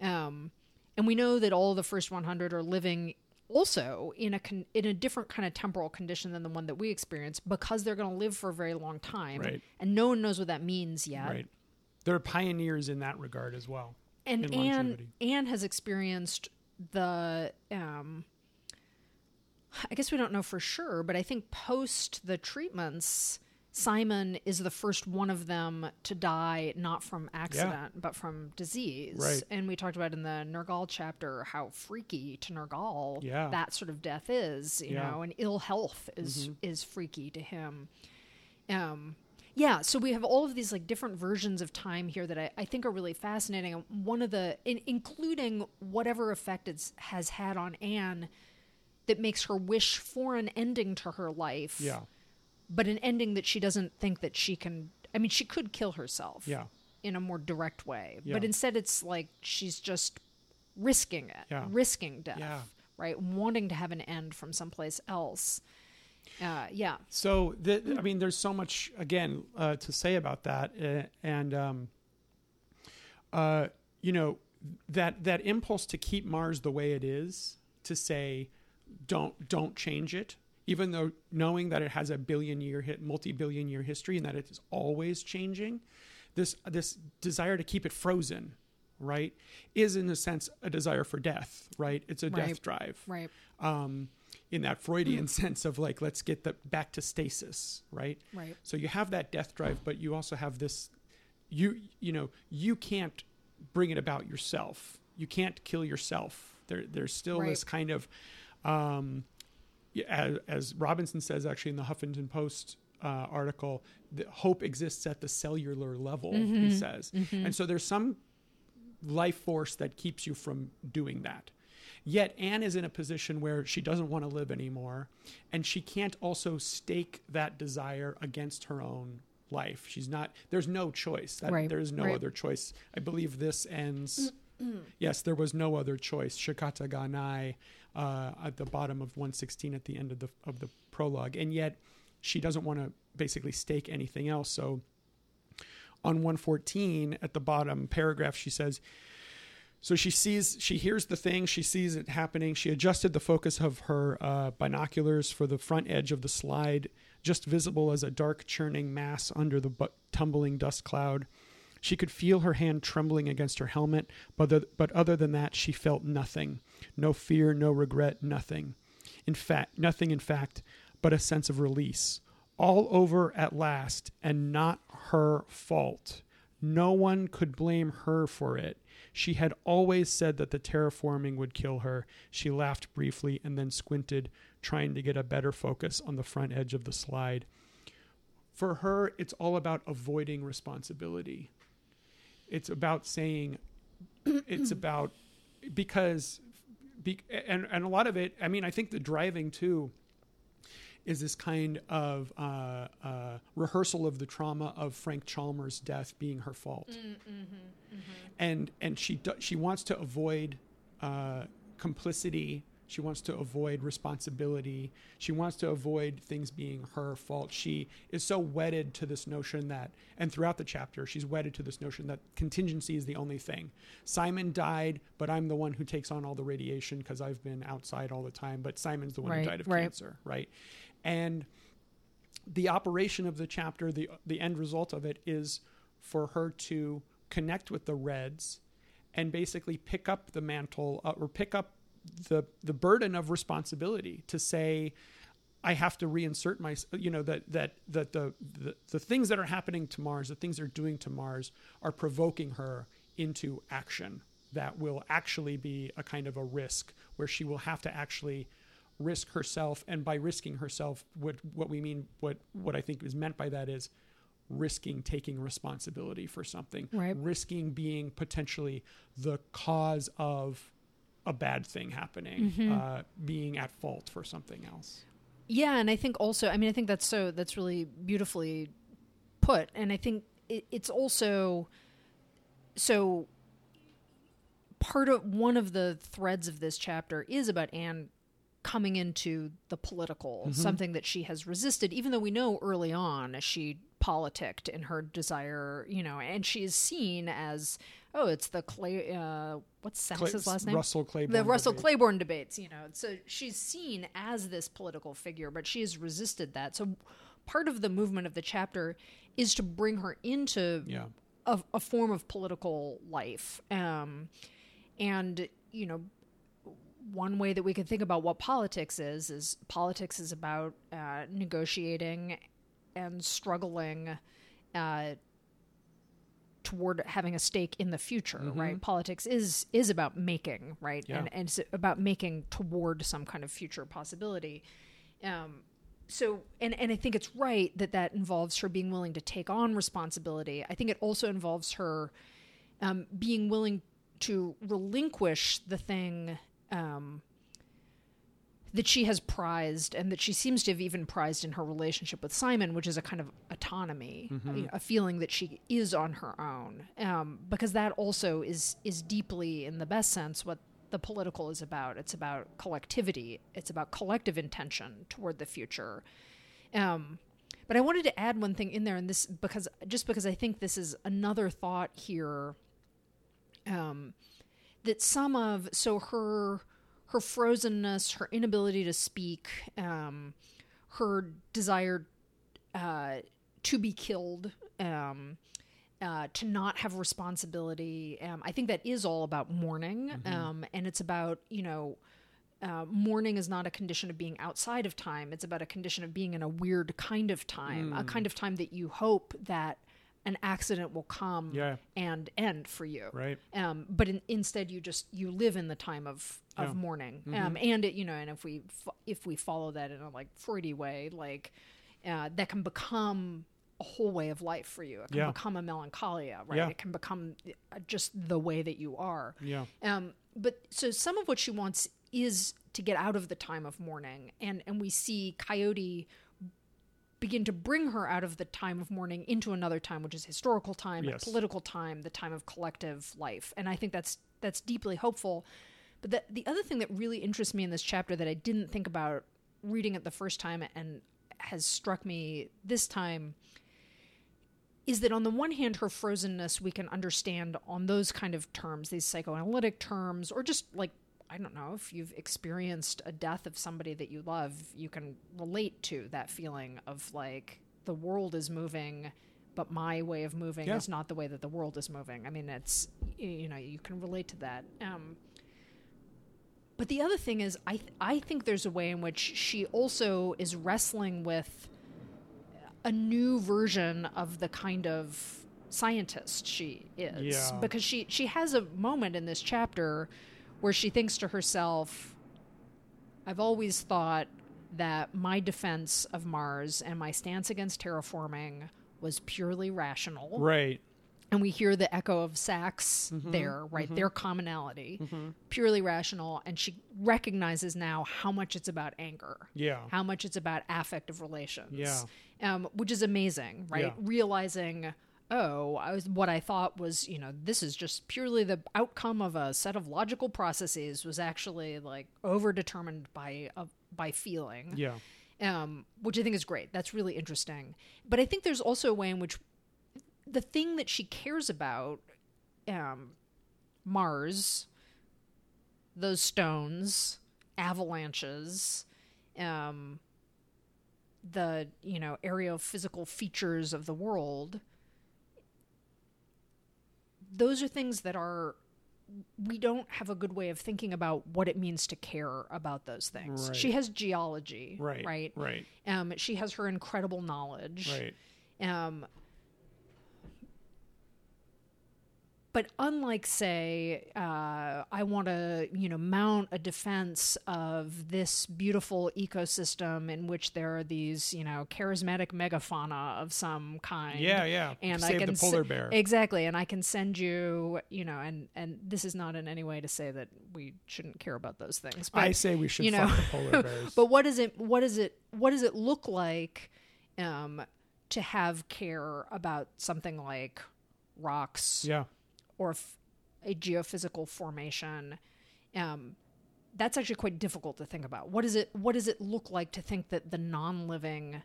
Um, and we know that all the first 100 are living also in a con- in a different kind of temporal condition than the one that we experience because they're going to live for a very long time, Right. and no one knows what that means yet. right, they're pioneers in that regard as well. And in Ann. Ann has experienced the um I guess we don't know for sure, but I think post the treatments Simon is the first one of them to die not from accident but from disease. Right. And we talked about in the Nirgal chapter how freaky to Nirgal Yeah. that sort of death is, you Yeah. know, and ill health is is freaky to him. Um yeah, so we have all of these like different versions of time here that I, I think are really fascinating. One of the, in, including whatever effect it has had on Ann, that makes her wish for an ending to her life. Yeah, but an ending that she doesn't think that she can. I mean, she could kill herself. Yeah. in a more direct way, Yeah. but instead it's like she's just risking it, Yeah. risking death, Yeah. right? Wanting to have an end from someplace else. Uh, yeah, So the, I mean, there's so much again uh, to say about that, uh, and um, uh, you know that that impulse to keep Mars the way it is, to say, don't don't change it, even though knowing that it has a billion year hit, multi billion year history, and that it is always changing. This this desire to keep it frozen, right, is in a sense a desire for death, right? It's a Right. death drive, right. um, in that Freudian sense of like, let's get the back to stasis, right? Right. So you have that death drive, but you also have this, you you know, you can't bring it about yourself. You can't kill yourself. There, there's still Right. this kind of, um, as, as Robinson says, actually in the Huffington Post uh, article, the hope exists at the cellular level. He says, and so there's some life force that keeps you from doing that. Yet Ann is in a position where she doesn't want to live anymore, and she can't also stake that desire against her own life. She's not. There's no choice. That, Right, There is no right. other choice. I believe this ends. yes, there was no other choice. Shikata Ganai uh, at the bottom of 116 at the end of the of the prologue, and yet she doesn't want to basically stake anything else. So on 114 at the bottom paragraph, she says. So she sees, she hears the thing, she sees it happening. She adjusted the focus of her uh, binoculars for the front edge of the slide, just visible as a dark churning mass under the bu- tumbling dust cloud. She could feel her hand trembling against her helmet, but, the, but other than that, she felt nothing. No fear, no regret, nothing. In fact, nothing, in fact, but a sense of release. All over at last, and not her fault. No one could blame her for it. She had always said that the terraforming would kill her. She laughed briefly and then squinted, trying to get a better focus on the front edge of the slide. For her, it's all about avoiding responsibility. It's about saying, it's about, because, be, and, and a lot of it, I mean, I think the driving too is this kind of uh, uh, rehearsal of the trauma of Frank Chalmers' death being her fault, and and she do, she wants to avoid uh, complicity. She wants to avoid responsibility. She wants to avoid things being her fault. She is so wedded to this notion that, and throughout the chapter, she's wedded to this notion that contingency is the only thing. Simon died, but I'm the one who takes on all the radiation because I've been outside all the time. But Simon's the one Right, who died of right. cancer, right? And the operation of the chapter, the the end result of it is for her to connect with the Reds and basically pick up the mantle uh, or pick up the the burden of responsibility to say I have to reinsert my you know that that that the, the the things that are happening to Mars, the things they're doing to Mars are provoking her into action that will actually be a kind of a risk where she will have to actually risk herself and by risking herself what what we mean what what I think is meant by that is risking taking responsibility for something Right. risking being potentially the cause of a bad thing happening Mm-hmm. uh, being at fault for something else Yeah, and I think also, I mean, I think that's so that's really beautifully put, and I think it, it's also so part of one of the threads of this chapter is about Ann coming into the political, something that she has resisted, even though we know early on she politicked in her desire, you know, and she is seen as oh, it's the Clay. Uh, what's Sax's last name? Russell Clayborne The Russell debate. Clayborne debates, you know. So she's seen as this political figure, but she has resisted that. So part of the movement of the chapter is to bring her into yeah a, a form of political life. Um, and, you know, one way that we can think about what politics is is politics is about uh, negotiating and struggling uh, toward having a stake in the future right politics is is about making right Yeah. and, and it's about making toward some kind of future possibility um, so and and I think it's right that that involves her being willing to take on responsibility. I think it also involves her um, being willing to relinquish the thing um, that she has prized and that she seems to have even prized in her relationship with Simon, which is a kind of autonomy, a, a feeling that she is on her own, um, because that also is is deeply, in the best sense, what the political is about. It's about collectivity. It's about collective intention toward the future. Um, but I wanted to add one thing in there, and this because just because I think this is another thought here. Um, that some of so her her frozenness, her inability to speak, um, her desire uh, to be killed, um, uh, to not have responsibility. Um, I think that is all about mourning, um, and it's about you know. Uh, mourning is not a condition of being outside of time. It's about a condition of being in a weird kind of time, a kind of time that you hope that an accident will come Yeah. and end for you Right. um, but in, instead you just you live in the time of of Yeah. mourning Mm-hmm. um, and it, you know and if we if we follow that in a like freudy way like uh, that can become a whole way of life for you it can Yeah. become a melancholia right it can become uh, just the way that you are Yeah. um, but so some of what she wants is to get out of the time of mourning, and and we see Coyote begin to bring her out of the time of mourning into another time, which is historical time, Yes. political time, the time of collective life, and I think that's that's deeply hopeful. But the the other thing that really interests me in this chapter that I didn't think about reading it the first time and has struck me this time is that on the one hand, her frozenness we can understand on those kind of terms, these psychoanalytic terms, or just like, I don't know, if you've experienced a death of somebody that you love, you can relate to that feeling of like the world is moving, but my way of moving Yeah. is not the way that the world is moving. I mean, it's, you know, you can relate to that. Um, but the other thing is, I, th- I think there's a way in which she also is wrestling with a new version of the kind of scientist she is Yeah. because she she has a moment in this chapter where she thinks to herself I've always thought that my defense of Mars and my stance against terraforming was purely rational Right. and we hear the echo of Sax mm-hmm. there, right? Mm-hmm. Their commonality, mm-hmm. purely rational, and she recognizes now how much it's about anger, Yeah. how much it's about affective relations, Yeah. um, which is amazing, right? Yeah. Realizing, oh, I was what I thought was, you know, this is just purely the outcome of a set of logical processes was actually like overdetermined by a, by feeling Yeah. um, which I think is great. That's really interesting. But I think there's also a way in which the thing that she cares about, um, Mars, those stones, avalanches, um, the you know aerophysical features of the world. Those are things that are we don't have a good way of thinking about what it means to care about those things. Right. She has geology, Right. right? Right. Um, she has her incredible knowledge. Right. Um, but unlike, say, uh, I want to, you know, mount a defense of this beautiful ecosystem in which there are these, you know, charismatic megafauna of some kind. Yeah. Yeah. And I Save can the polar bear. exactly, and I can send you, you know, and and this is not in any way to say that we shouldn't care about those things. But I say we should you know, fuck the polar bears. but what does it what does it what does it look like um, to have care about something like rocks yeah. Or f- a geophysical formation um, that's actually quite difficult to think about. What does it what does it look like to think that the non-living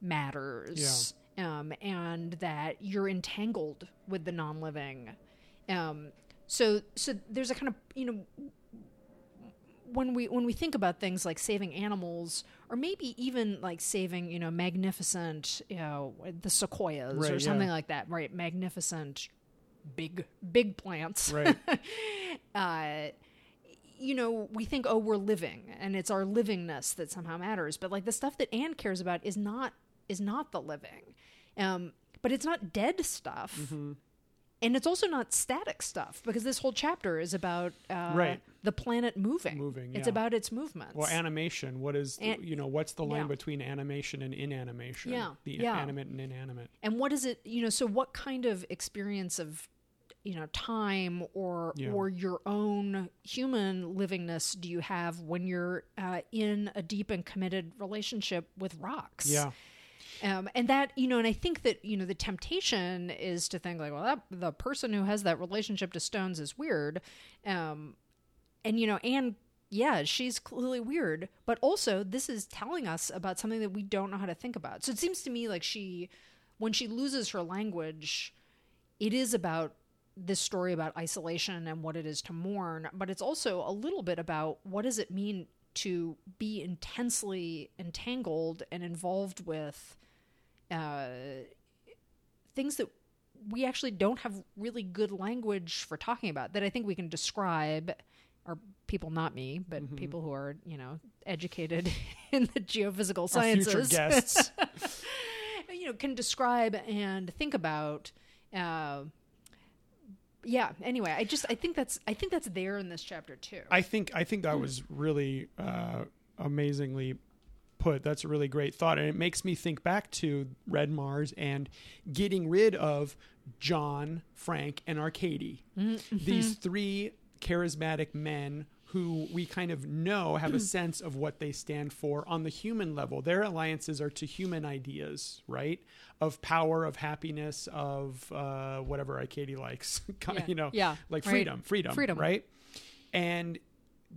matters um, and that you're entangled with the non-living? Um, so so there's a kind of you know when we when we think about things like saving animals or maybe even like saving you know magnificent you know the sequoias Right, or yeah. something like that right? Magnificent big big plants Right. uh you know we think oh we're living and it's our livingness that somehow matters but like the stuff that ann cares about is not is not the living um but it's not dead stuff Mm-hmm. and it's also not static stuff because this whole chapter is about uh, Right. The planet moving. Moving, It's yeah. about its movements. Well, animation. What is An- you know? What's the line yeah. between animation and inanimation? Yeah, The yeah. animate and inanimate. and what is it? You know, so what kind of experience of you know time or Yeah. or your own human livingness do you have when you're uh, in a deep and committed relationship with rocks? Yeah. Um, and that you know, and I think that you know the temptation is to think like, well, that, the person who has that relationship to stones is weird, um, and you know, and yeah, she's clearly weird, but also this is telling us about something that we don't know how to think about. So it seems to me like she, when she loses her language, it is about this story about isolation and what it is to mourn, but it's also a little bit about what does it mean to be intensely entangled and involved with uh, things that we actually don't have really good language for talking about that I think we can describe or people not me but people who are you know educated in the geophysical Our future sciences guests. you know can describe and think about. Uh, yeah. Anyway, I just I think that's I think that's there in this chapter too. I think I think that was really uh, amazingly put. That's a really great thought, and it makes me think back to Red Mars and getting rid of John, Frank, and Arkady. Mm-hmm. These three charismatic men who we kind of know have a sense of what they stand for on the human level. Their alliances are to human ideas, right? Of power, of happiness, of uh, whatever Arkady likes, Yeah. you know, Yeah. like Right. freedom, freedom, Freedom. right? And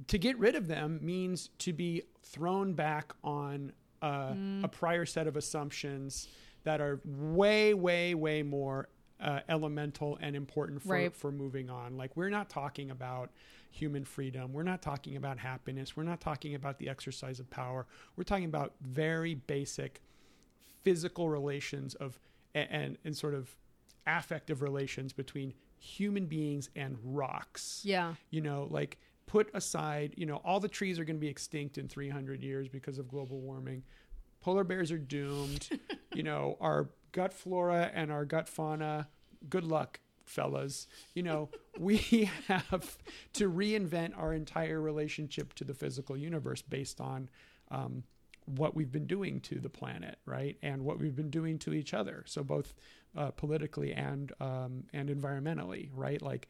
to get rid of them means to be thrown back on uh, Mm. a prior set of assumptions that are way, way, way more uh, elemental and important for, Right. for moving on. Like, we're not talking about human freedom. We're not talking about happiness. We're not talking about the exercise of power. We're talking about very basic physical relations of and, and, and sort of affective relations between human beings and rocks yeah. you know like put aside you know all the trees are going to be extinct in 300 years because of global warming polar bears are doomed you know our gut flora and our gut fauna good luck fellas you know we have to reinvent our entire relationship to the physical universe based on um, what we've been doing to the planet, right, and what we've been doing to each other. So both uh, politically and um, and environmentally, right? Like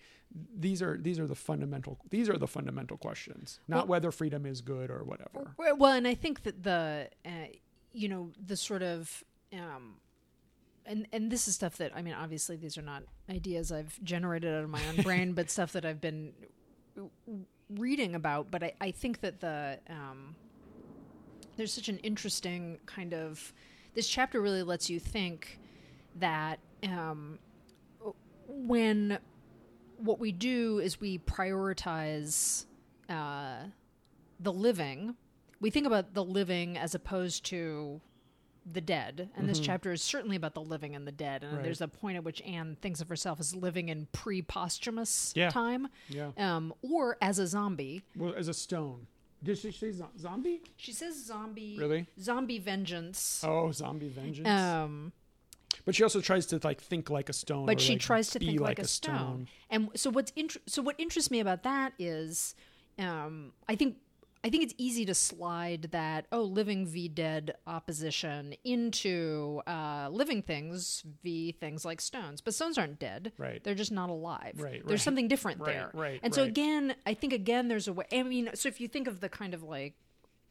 these are these are the fundamental these are the fundamental questions, not Well- whether freedom is good or whatever. Well, and I think that the, uh, you know, the sort of, um, and and this is stuff that I mean, obviously these are not ideas I've generated out of my own brain, but stuff that I've been reading about. But I, I think that the um, there's such an interesting kind of this chapter really lets you think that um, when what we do is we prioritize uh, the living. We think about the living as opposed to the dead, and this chapter is certainly about the living and the dead. And Mm-hmm. Right. there's a point at which Ann thinks of herself as living in pre-posthumous Yeah. time, Yeah. um, or as a zombie. Well, as a stone. Did she say zo- zombie? She says zombie, Really? zombie vengeance. Oh, zombie vengeance. Um, but she also tries to like think like a stone. but she like, tries to be think like, a stone. And so what's int- so what interests me about that is, um, I think I think it's easy to slide that oh living v dead opposition into uh, living things v things like stones, but stones aren't dead. Right. They're just not alive. Right, There's right. something different Right, there. right, And so again, I think again there's a way. I mean, so if you think of the kind of like,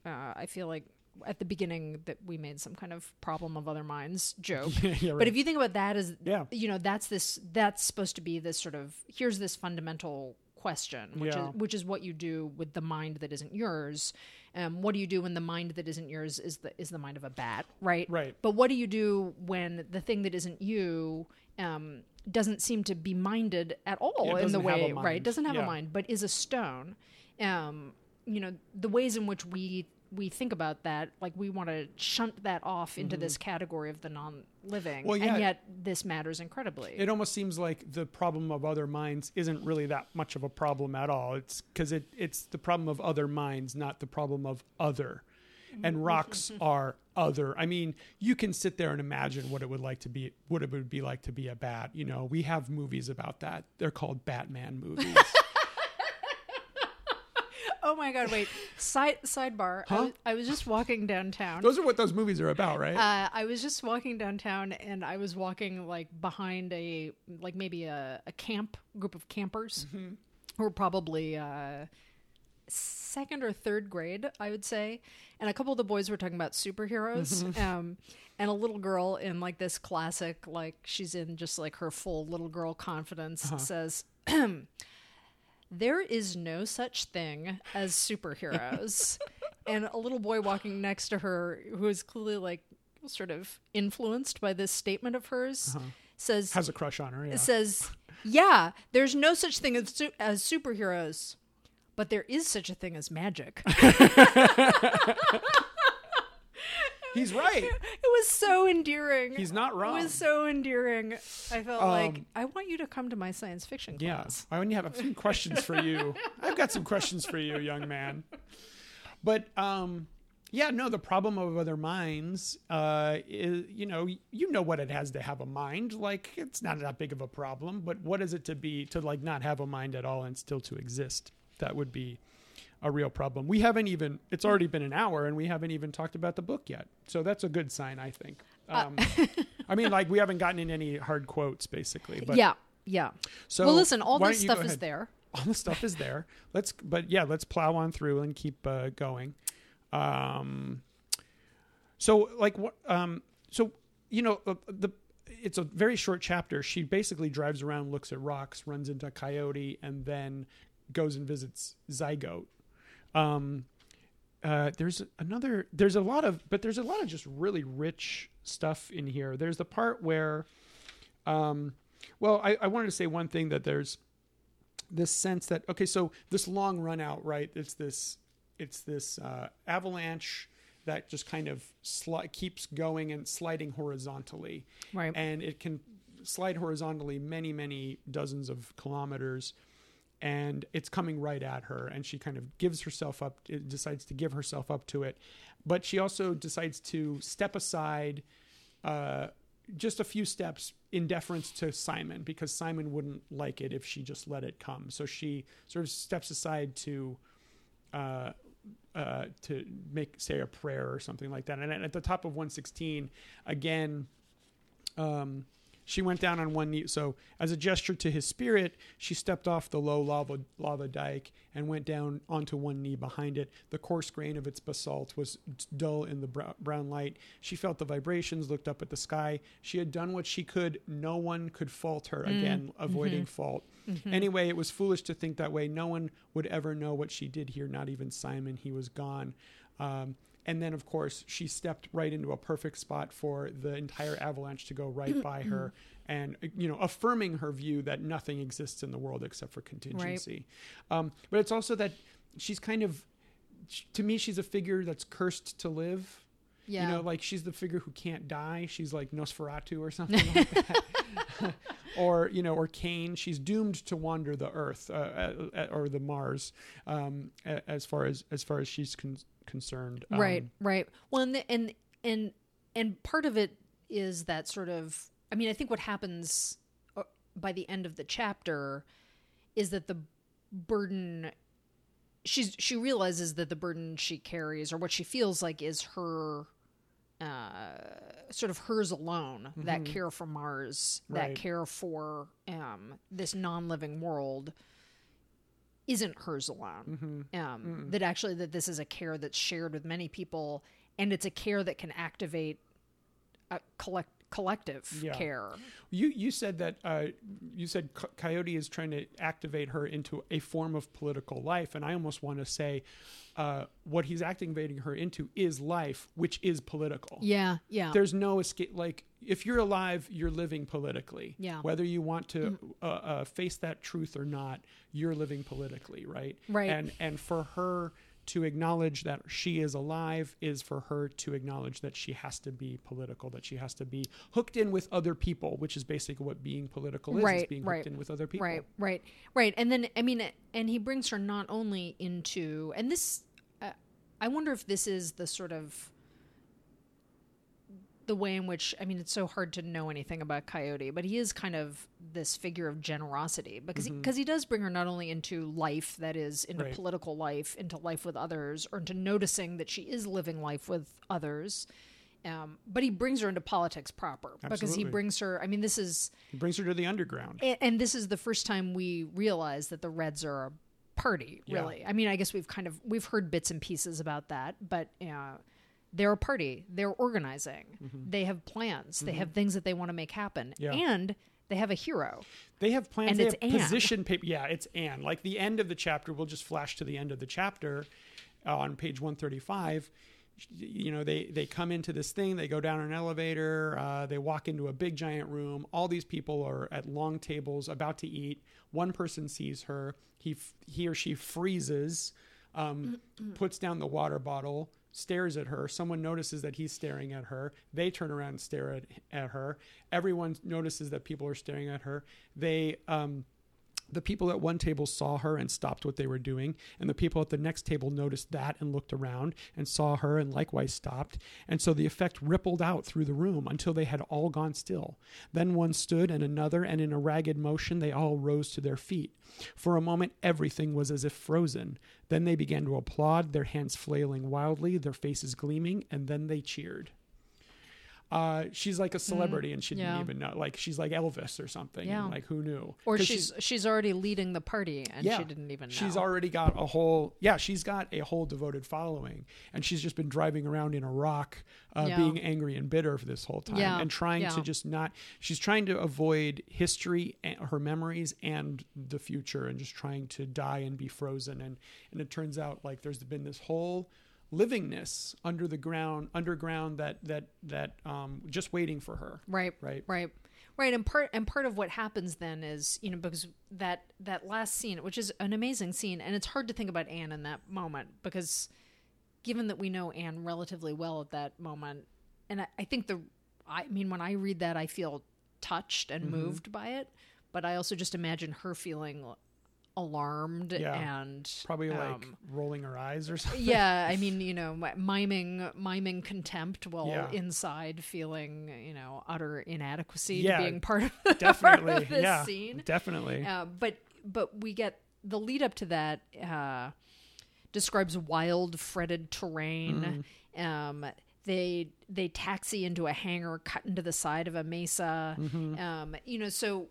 uh, I feel like. At the beginning, that we made some kind of problem of other minds joke, Yeah, but if you think about that as Yeah. you know that's this that's supposed to be this sort of here's this fundamental question which Yeah. is which is what you do with the mind that isn't yours um, what do you do when the mind that isn't yours is the is the mind of a bat right Right. but what do you do when the thing that isn't you um, doesn't seem to be minded at all in the doesn't have a way right doesn't have Yeah. a mind but is a stone um, you know the ways in which we we think about that like we want to shunt that off into this category of the non-living Mm-hmm. Well, yeah. and yet this matters incredibly it almost seems like the problem of other minds isn't really that much of a problem at all. It's because it, it's the problem of other minds, not the problem of other. And rocks are other. I mean, you can sit there and imagine what it would like to be, what it would be like to be a bat. You know, we have movies about that. They're called Batman movies. oh my god wait side sidebar I, Huh? was, I was just walking downtown those are what those movies are about, right? uh, I was just walking downtown and I was walking like behind a like maybe a, a camp group of campers Mm-hmm. who were probably uh, second or third grade, I would say. And a couple of the boys were talking about superheroes. Mm-hmm. Um, and a little girl in like this classic, like she's in just like her full little girl confidence, Uh-huh. says, There is no such thing as superheroes. and a little boy walking next to her, who is clearly like sort of influenced by this statement of hers, uh-huh. says, Has a crush on her. Yeah. says, "Yeah, there's no such thing as su- as superheroes, but there is such a thing as magic." He's right. it was so endearing. He's not wrong. It was so endearing. I felt Um, like I want you to come to my science fiction class. Yeah. I only have some questions for you. I've got some questions for you, young man. But um, yeah, no, the problem of other minds uh, is, you know, you know what it has to have a mind. Like, it's not that big of a problem, but what is it to be, to like not have a mind at all and still to exist? That would be a real problem. We haven't even, it's already been an hour and we haven't even talked about the book yet. So that's a good sign, I think. Um, uh, I mean, like, we haven't gotten in any hard quotes, basically. But, yeah, yeah. So, well, listen, all this stuff is there. All the stuff is there. Let's, but yeah, let's plow on through and keep uh, going. Um, so like what? Um, so you know uh, the it's a very short chapter. She basically drives around, looks at rocks, runs into a coyote, and then goes and visits Zygote. Um, uh, there's another. There's a lot of, but there's a lot of just really rich stuff in here. There's the part where, um, well, I, I wanted to say one thing that there's this sense that okay, so this long run out, right? It's this it's this uh, avalanche that just kind of sli- keeps going and sliding horizontally. Right. And it can slide horizontally many, many dozens of kilometers. And it's coming right at her. And she kind of gives herself up, decides to give herself up to it. But she also decides to step aside uh, just a few steps in deference to Simon because Simon wouldn't like it if she just let it come. So she sort of steps aside to uh, uh, to make say a prayer or something like that. And at the top of 116, again, um, she went down on one knee. So, as a gesture to his spirit, she stepped off the low lava, lava dike and went down onto one knee behind it. The coarse grain of its basalt was dull in the brown light. She felt the vibrations, looked up at the sky. She had done what she could. No one could fault her. Mm. Again, avoiding mm-hmm. fault. Mm-hmm. Anyway, it was foolish to think that way. No one would ever know what she did here, not even Simon. He was gone. Um, and then, of course, she stepped right into a perfect spot for the entire avalanche to go right by her and, you know, affirming her view that nothing exists in the world except for contingency. Right. Um, but it's also that she's kind of, to me, she's a figure that's cursed to live. Yeah. You know, like she's the figure who can't die. She's like Nosferatu or something like that. or you know, or Cain. She's doomed to wander the Earth uh, uh, uh or the Mars, um, as far as as far as she's con- concerned. Um, right, right. Well, and, the, and and and part of it is that sort of. I mean, I think what happens uh, by the end of the chapter is that the burden she's she realizes that the burden she carries or what she feels like is her uh, sort of hers alone mm-hmm. that care for Mars, right. that care for um, this non-living world isn't hers alone. Mm-hmm. Um, that actually that this is a care that's shared with many people, and it's a care that can activate a collect collective yeah. care. You you said that uh, you said Coyote is trying to activate her into a form of political life, and I almost want to say uh, what he's activating her into is life, which is political. Yeah, yeah. There's no escape. Like if you're alive, you're living politically. Yeah. Whether you want to mm. uh, uh, face that truth or not, you're living politically, right? Right. And and for her to acknowledge that she is alive is for her to acknowledge that she has to be political, that she has to be hooked in with other people, which is basically what being political is, right, is being right, hooked in with other people. Right, right, right. And then, I mean, and he brings her not only into, and this, uh, I wonder if this is the sort of the way in which I mean it's so hard to know anything about Coyote, but he is kind of this figure of generosity because because mm-hmm. he, he, does bring her not only into life that is into right. political life, into life with others, or into noticing that she is living life with others. Um, but he brings her into politics proper Absolutely. because he brings her. I mean, this is he brings her to the underground, and, and this is the first time we realize that the Reds are a party. Really, yeah. I mean, I guess we've kind of we've heard bits and pieces about that, but. Uh, they're a party. They're organizing. Mm-hmm. They have plans. Mm-hmm. They have things that they want to make happen. Yeah. And they have a hero. They have plans. And they it's have Ann. position paper. Yeah, it's Ann. Like the end of the chapter, we'll just flash to the end of the chapter uh, on page 135 you know they they come into this thing they go down an elevator uh, they walk into a big giant room all these people are at long tables about to eat one person sees her he he or she freezes um, puts down the water bottle stares at her. Someone notices that he's staring at her. They turn around and stare at, at her. Everyone notices that people are staring at her. They um, the people at one table saw her and stopped what they were doing, and the people at the next table noticed that and looked around and saw her and likewise stopped. And so the effect rippled out through the room until they had all gone still. Then one stood and another, and in a ragged motion they all rose to their feet. For a moment everything was as if frozen. Then they began to applaud, their hands flailing wildly, their faces gleaming, and then they cheered uh, she's like a celebrity and she didn't Mm-hmm. yeah. even know. Like she's like Elvis or something. Yeah. And like who knew? Or she's she's already leading the party and Yeah. she didn't even know. She's already got a whole yeah. She's got a whole devoted following, and she's just been driving around in a rock, uh, Yeah. being angry and bitter for this whole time, and trying to just not. She's trying to avoid history, and her memories, and the future, and just trying to die and be frozen. And and it turns out like there's been this whole livingness under the ground, underground that that that um, just waiting for her. right Right. right right and part and part of what happens then is you know because that that last scene which is an amazing scene and it's hard to think about ann in that moment because given that we know ann relatively well at that moment and i, I think the i mean when i read that i feel touched and Mm-hmm. moved by it but i also just imagine her feeling alarmed Yeah. and Probably like um, rolling her eyes or something. yeah i mean you know miming miming contempt while Yeah. inside feeling you know utter inadequacy Yeah, to being part of Definitely. part of this yeah. scene Definitely. uh, but but we get the lead up to that uh, describes wild fretted terrain Mm-hmm. um, they they taxi into a hangar cut into the side of a mesa Mm-hmm. um, you know so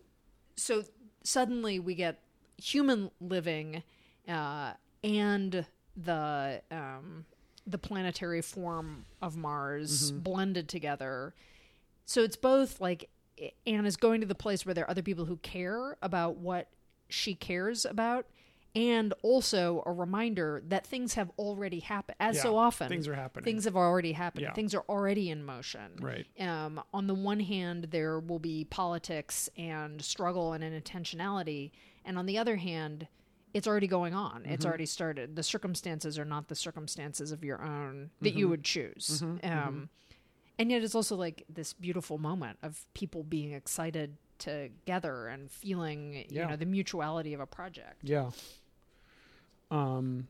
so suddenly we get human living uh, and the um, the planetary form of Mars blended together. So it's both like Ann is going to the place where there are other people who care about what she cares about, and also a reminder that things have already happened. As so often, things are happening. Things have already happened. Yeah. Things are already in motion. Right. Um, on the one hand, there will be politics and struggle and an intentionality, and on the other hand, it's already going on. It's Mm-hmm. already started. The circumstances are not the circumstances of your own that you Mm-hmm. would choose. Um, and yet, it's also like this beautiful moment of people being excited together and feeling, you know, the mutuality of a project. Yeah. Um,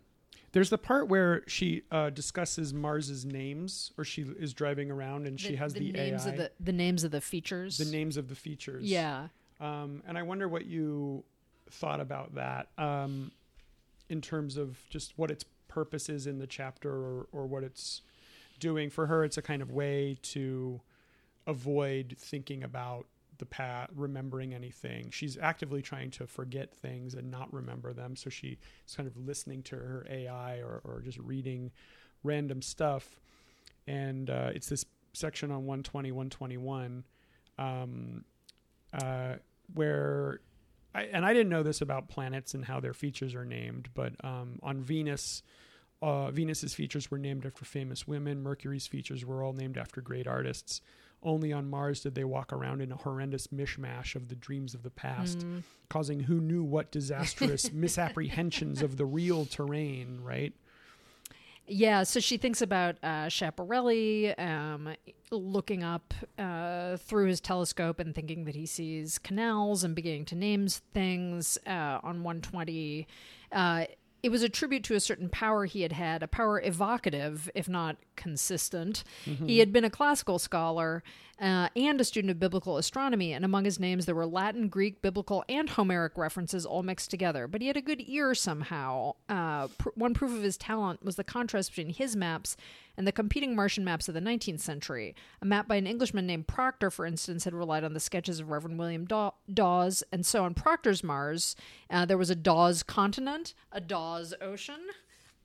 there's the part where she uh, discusses Mars's names, or she is driving around and she has the, names AI, of the the names of the features. the names of the features. Yeah. Um, and I wonder what you thought about that um, in terms of just what its purpose is in the chapter or, or what it's doing. For her, it's a kind of way to avoid thinking about the past, remembering anything. She's actively trying to forget things and not remember them. So she's kind of listening to her AI or, or just reading random stuff. And uh, it's this section on 120, 121. Um, uh, where I, and I didn't know this about planets and how their features are named, but um, on Venus, uh, Venus's features were named after famous women. Mercury's features were all named after great artists. Only on Mars did they walk around in a horrendous mishmash of the dreams of the past, causing who knew what disastrous misapprehensions of the real terrain, right? Yeah, so she thinks about uh, Schiaparelli, um, looking up uh, through his telescope and thinking that he sees canals and beginning to name things uh, on 120. Uh, it was a tribute to a certain power he had had, a power evocative, if not consistent. He had been a classical scholar uh, and a student of biblical astronomy, and among his names there were Latin, Greek, biblical, and Homeric references all mixed together. But he had a good ear somehow. Uh, pr- one proof of his talent was the contrast between his maps and the competing Martian maps of the 19th century. A map by an Englishman named Proctor, for instance, had relied on the sketches of Reverend William Daw- Dawes, and so on Proctor's Mars, uh, there was a Dawes continent, a Dawes ocean,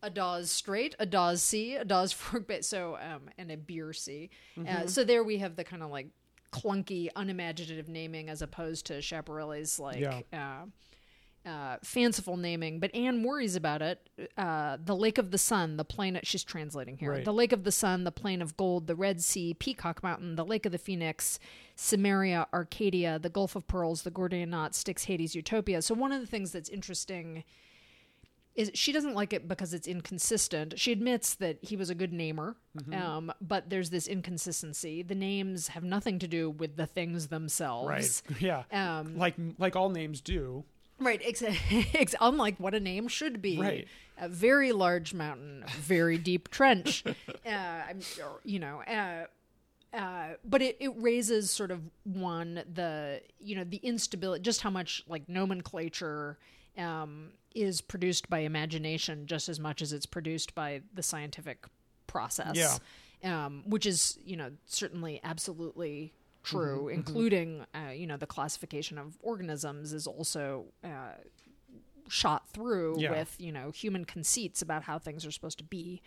a Dawes Strait, a Dawes Sea, a Dawes Fork bit, so um, and a Beer Sea. Uh, so there we have the kind of like clunky, unimaginative naming as opposed to Schiaparelli's like Yeah. uh, uh, fanciful naming. But Ann worries about it. Uh, the Lake of the Sun, the planet She's translating here. Right. The Lake of the Sun, the Plain of Gold, the Red Sea, Peacock Mountain, the Lake of the Phoenix, Samaria, Arcadia, the Gulf of Pearls, the Gordian Knot, Styx, Hades, Utopia. So one of the things that's interesting is she doesn't like it because it's inconsistent. She admits that he was a good namer, Mm-hmm. um, but there's this inconsistency. The names have nothing to do with the things themselves. Right. Yeah. Um, like like all names do. Right, ex- unlike what a name should be. Right. A very large mountain, a very deep trench. Uh, I'm, you know, uh, uh, but it, it raises sort of one the you know the instability, just how much like nomenclature um, is produced by imagination, just as much as it's produced by the scientific process. Yeah. Um, which is you know certainly absolutely Mm-hmm, true, including uh, you know the classification of organisms is also uh, shot through Yeah. with you know human conceits about how things are supposed to be.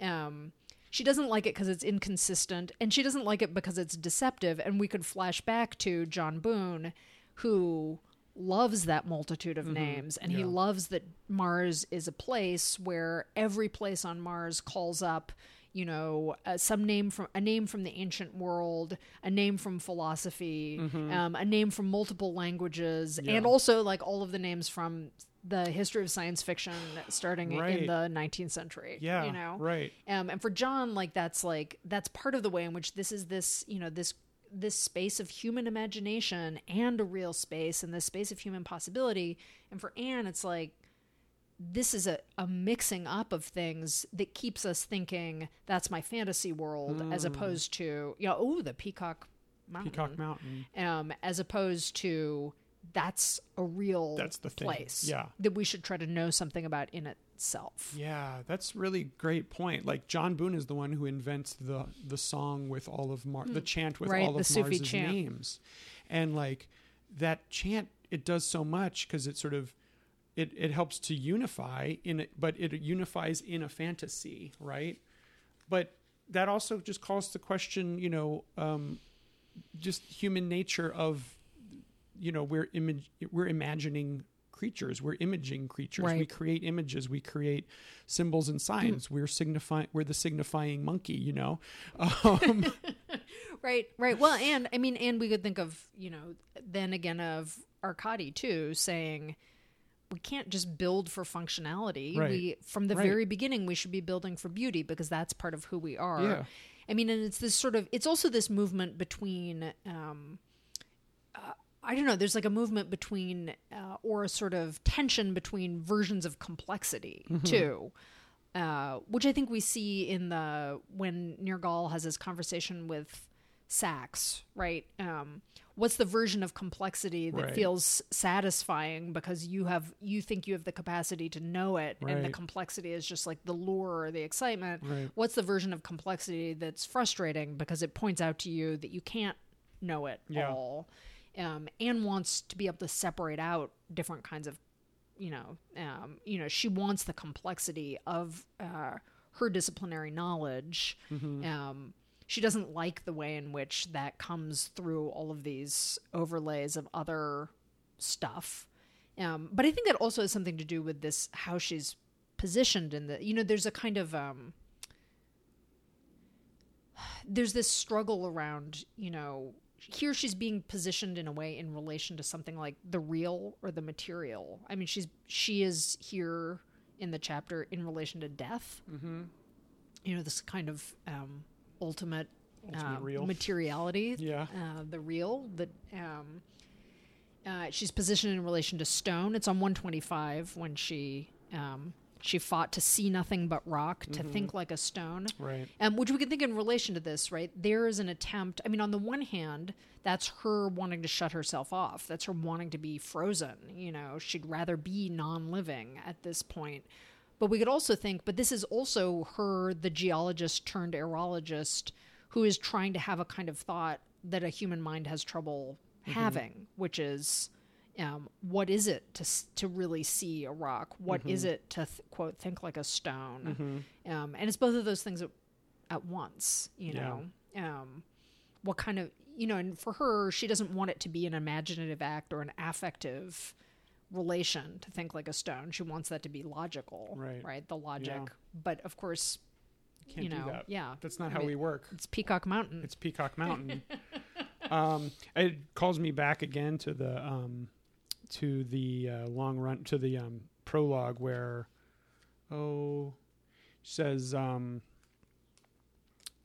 Um, she doesn't like it because it's inconsistent, and she doesn't like it because it's deceptive. And we could flash back to John Boone, who loves that multitude of names, and he loves that Mars is a place where every place on Mars calls up you know uh, some name from a name from the ancient world a name from philosophy um, a name from multiple languages and also like all of the names from the history of science fiction starting Right. in the 19th century Yeah. you know Right. um, and for John, like that's like that's part of the way in which this is this you know this this space of human imagination and a real space and this space of human possibility. And for Ann, it's like this is a, a mixing up of things that keeps us thinking that's my fantasy world as opposed to you know oh the peacock mountain Peacock Mountain. um, as opposed to that's a real That's the thing. place Yeah. that we should try to know something about in itself Yeah, that's really great point. Like John Boone is the one who invents the the song with all of Mar- the chant with. Right, all the of Sufi Mars's chant. names, and like that chant, it does so much because it sort of it it helps to unify in it, but it unifies in a fantasy, right? But that also just calls to question, you know, um, just human nature of, you know, we're image we're imagining creatures, we're imaging creatures, we create images, we create symbols and signs. We're signifying, we're the signifying monkey, you know. Um, Right, right. Well, and I mean, and we could think of, you know, then again of Arkady too, saying we can't just build for functionality. Right. We from the Right. very beginning we should be building for beauty because that's part of who we are. Yeah. I mean, and it's this sort of it's also this movement between um uh, I don't know. There's like a movement between, uh, or a sort of tension between versions of complexity too, uh, which I think we see in the when Nirgal has his conversation with Sax, right? Um, what's the version of complexity that Right. feels satisfying because you have you think you have the capacity to know it, and the complexity is just like the lure or the excitement. Right. What's the version of complexity that's frustrating because it points out to you that you can't know it Yeah. all? Um, Ann wants to be able to separate out different kinds of, you know, um, you know, she wants the complexity of uh, her disciplinary knowledge. Um, she doesn't like the way in which that comes through all of these overlays of other stuff. Um, but I think that also has something to do with this how she's positioned in the you know there's a kind of um, there's this struggle around you know here she's being positioned in a way in relation to something like the real or the material i mean she's she is here in the chapter in relation to death mm-hmm. you know this kind of um, ultimate, Ultimate real. materiality Yeah. uh, the real that um, uh, she's positioned in relation to stone it's on 125 when she um, she fought to see nothing but rock to think like a stone right. um, which we can think in relation to this, right? There is an attempt. I mean, on the one hand, that's her wanting to shut herself off. That's her wanting to be frozen. You know, she'd rather be non-living at this point. But we could also think, but this is also her, the geologist turned areologist, who is trying to have a kind of thought that a human mind has trouble having, which is. Um, what is it to to really see a rock? What is it to th- quote think like a stone? Um, and it's both of those things at, at once. You Yeah. know, um, what kind of you know, and for her, she doesn't want it to be an imaginative act or an affective relation to think like a stone. She wants that to be logical, Right. Right, the logic. Yeah. But of course, Can't you know, that. yeah, That's not I how mean, we work. it's Peacock Mountain. It's Peacock Mountain. um, it calls me back again to the um, to the uh, long run to the um, prologue where oh says um,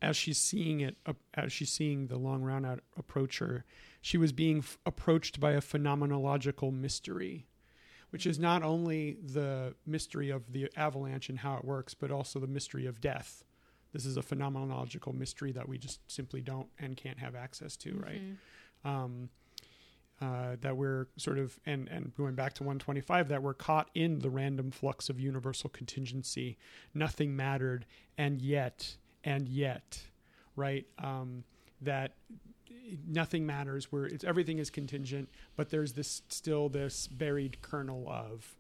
as she's seeing it uh, as she's seeing the long run out approach her she was being f- approached by a phenomenological mystery which is not only the mystery of the avalanche and how it works, but also the mystery of death. This is a phenomenological mystery that we just simply don't and can't have access to, right? Um, uh, that we're sort of and and going back to 125 that we're caught in the random flux of universal contingency nothing mattered and yet and yet right um, that nothing matters where it's everything is contingent but there's this still this buried kernel of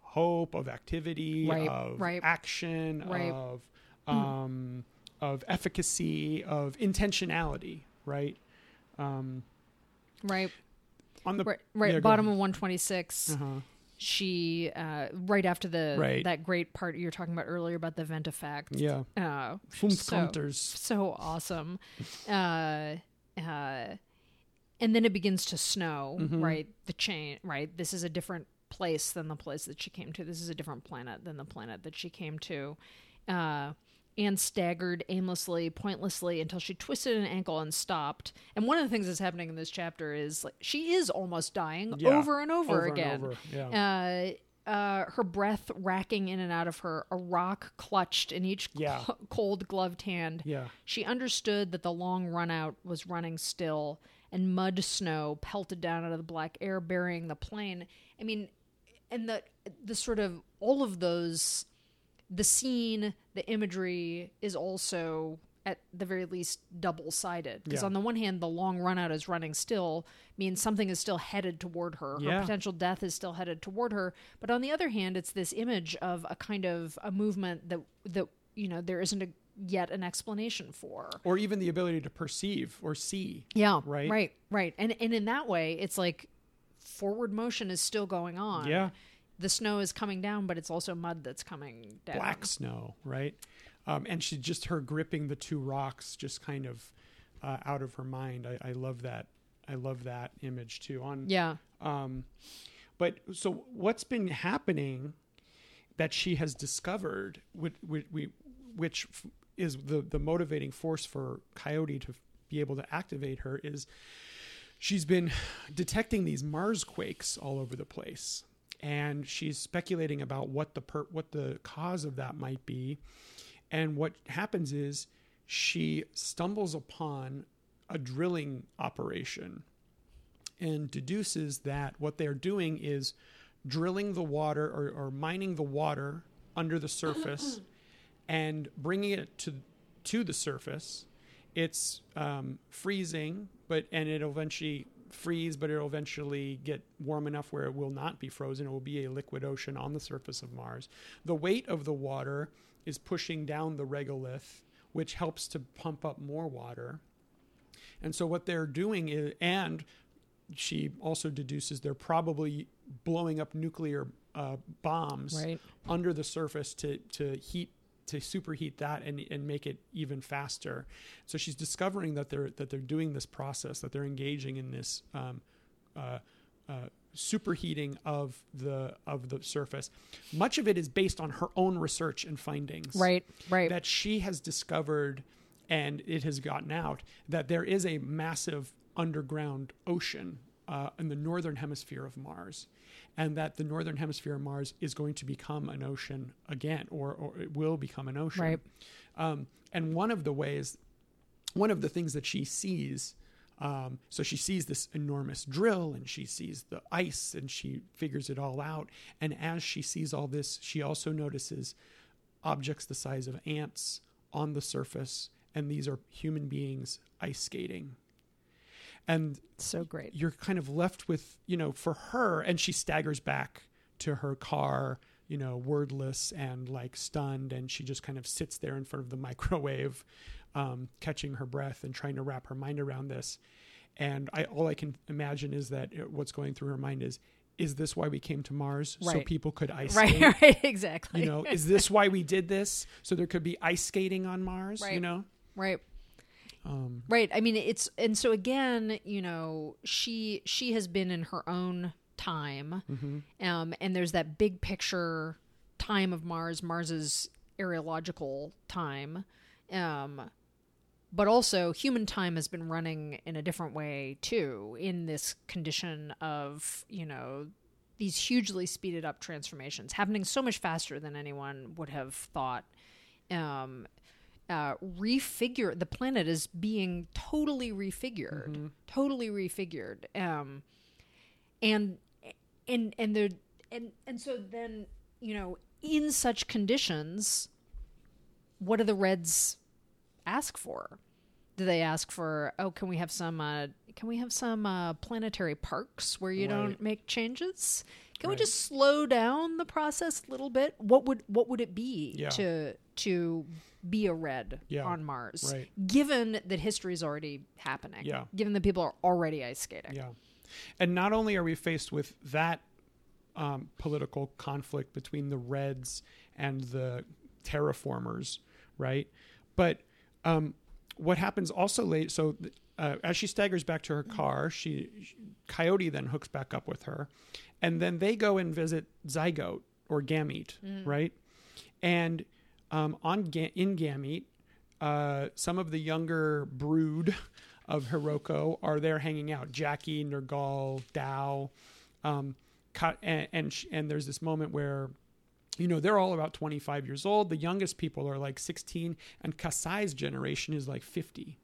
hope of activity Right, of right. action Right. of um, of efficacy of intentionality right um, Right. on the Right. Right. yeah, bottom of 126. uh-huh. She uh, right after the Right. that great part you were talking about earlier about the vent effect. yeah Uh, so, counters. so awesome. Uh, uh, and then it begins to snow, Mm-hmm. right? The chain, right? This is a different place than the place that she came to. This is a different planet than the planet that she came to. Uh, Ann staggered aimlessly, pointlessly until she twisted an ankle and stopped. And one of the things that's happening in this chapter is like she is almost dying Yeah. over and over, Over and again. over, yeah. Uh, uh, her breath racking in and out of her, a rock clutched in each Yeah. cl- cold gloved hand. Yeah. She understood that the long run out was running still, and mud snow pelted down out of the black air, burying the plane. I mean, and the the sort of all of those, the scene, the imagery is also at the very least double sided. Because Yeah. on the one hand, the long run out is running still means something is still headed toward her. Her potential death is still headed toward her. But on the other hand, it's this image of a kind of a movement that that you know there isn't a, yet an explanation for. or even the ability to perceive or see. Yeah. Right? Right. Right. And and in that way, it's like forward motion is still going on. Yeah. The snow is coming down, but it's also mud that's coming down. Black snow, right? Um, and she just her gripping the two rocks, just kind of uh, out of her mind. I, I love that. I love that image too. On Yeah. Um, but so what's been happening that she has discovered, which, which, which is the, the motivating force for Coyote to be able to activate her, is she's been detecting these Mars quakes all over the place, and she's speculating about what the per, what the cause of that might be. And what happens is she stumbles upon a drilling operation and deduces that what they're doing is drilling the water or, or mining the water under the surface and bringing it to to the surface. It's um, freezing, but and it'll eventually freeze, but it'll eventually get warm enough where it will not be frozen. It will be a liquid ocean on the surface of Mars. The weight of the water is pushing down the regolith, which helps to pump up more water. And so what they're doing is, and she also deduces they're probably blowing up nuclear uh, bombs Right. under the surface to to heat to superheat that and and make it even faster. So she's discovering that they're that they're doing this process that they're engaging in this um, uh, uh, superheating of the of the surface. Much of it is based on her own research and findings Right. Right. that she has discovered and it has gotten out that there is a massive underground ocean uh, in the northern hemisphere of Mars, and that the northern hemisphere of Mars is going to become an ocean again, or, or it will become an ocean. Right. Um, and one of the ways, one of the things that she sees, um, so she sees this enormous drill and she sees the ice and she figures it all out. And as she sees all this, she also notices objects the size of ants on the surface, and these are human beings ice skating. And so great. you're kind of left with, you know, for her, and she staggers back to her car, you know, wordless and like stunned, and she just kind of sits there in front of the microwave, um, catching her breath and trying to wrap her mind around this. And I, all I can imagine is that what's going through her mind is, is this why we came to Mars so people could ice Right. skate? Right. Exactly. You know, is this why we did this so there could be ice skating on Mars? You know, Right. Um, Right. I mean, it's and so again, you know, she she has been in her own time, Mm-hmm. um, and there's that big picture time of Mars, Mars's areological time, um, but also human time has been running in a different way too, in this condition of you know these hugely speeded up transformations happening so much faster than anyone would have thought. Um, uh, refigure the planet is being totally refigured, totally refigured. Um, and and and there and and so then you know in such conditions, what do the Reds ask for? Do they ask for oh can we have some uh, can we have some uh, planetary parks where you Right. don't make changes? Can we just slow down the process a little bit? What would what would it be Yeah. to to be a red Yeah. on Mars? Right. Given that history is already happening. Yeah. Given that people are already ice skating. Yeah. And not only are we faced with that um, political conflict between the Reds and the terraformers, right? But um, what happens also late, so uh, as she staggers back to her car, she, Coyote then hooks back up with her, and then they go and visit Zygote or Gamete, right? And um, on Ga- in Gamete, uh, some of the younger brood of Hiroko are there hanging out. Jackie, Nirgal, Dao, um, and and, sh- and there's this moment where, you know, they're all about 25 years old. The youngest people are like 16, and Kasei's generation is like 50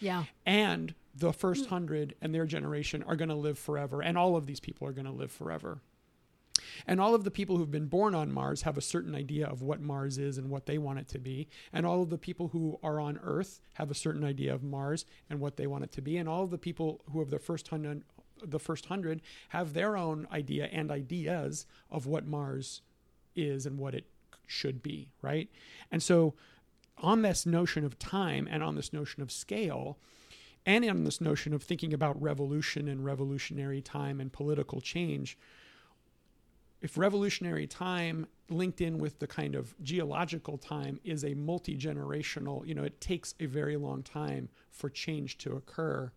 Yeah. and the first mm. hundred and their generation are going to live forever and all of these people are going to live forever. And all of the people who've been born on mars have a certain idea of what mars is and what they want it to be. And all of the people who are on earth have a certain idea of mars and what they want it to be. And all of the people who have the first hundred the first hundred have their own idea and ideas of what mars is and what it should be right? And so on this notion of time and on this notion of scale and on this notion of thinking about revolution and revolutionary time and political change if revolutionary time linked in with the kind of geological time is a multi-generational you know it takes a very long time for change to occur.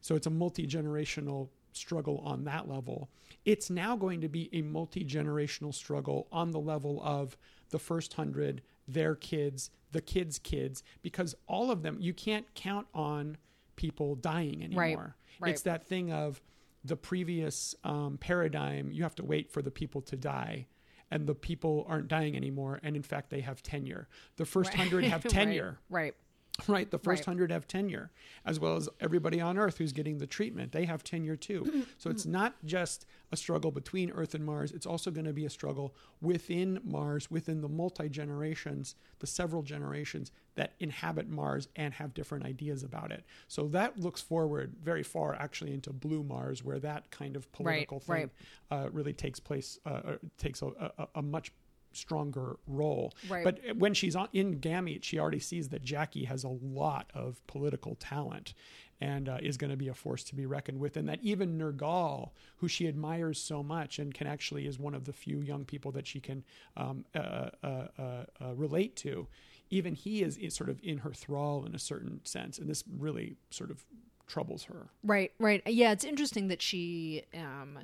So it's a multi-generational struggle on that level. It's now going to be a multi-generational struggle on the level of the first hundred their kids the kids kids because all of them you can't count on people dying anymore right. it's that thing of the previous um, paradigm you have to wait for the people to die and the people aren't dying anymore and in fact they have tenure the first hundred have Right. tenure Right. right the first Right. hundred have tenure as well as everybody on earth who's getting the treatment they have tenure too so it's not just a struggle between earth and mars it's also going to be a struggle within mars within the multi generations the several generations that inhabit mars and have different ideas about it so that looks forward very far actually into blue mars where that kind of political thing right. Uh, really takes place uh, uh, takes a, a, a much stronger role Right. but when she's on, in Gamete, she already sees that Jackie has a lot of political talent and uh, is going to be a force to be reckoned with. And that even Nirgal, who she admires so much and can actually is one of the few young people that she can um, uh, uh, uh, uh, relate to, even he is, is sort of in her thrall in a certain sense. And this really sort of troubles her. Right, right. Yeah, it's interesting that she um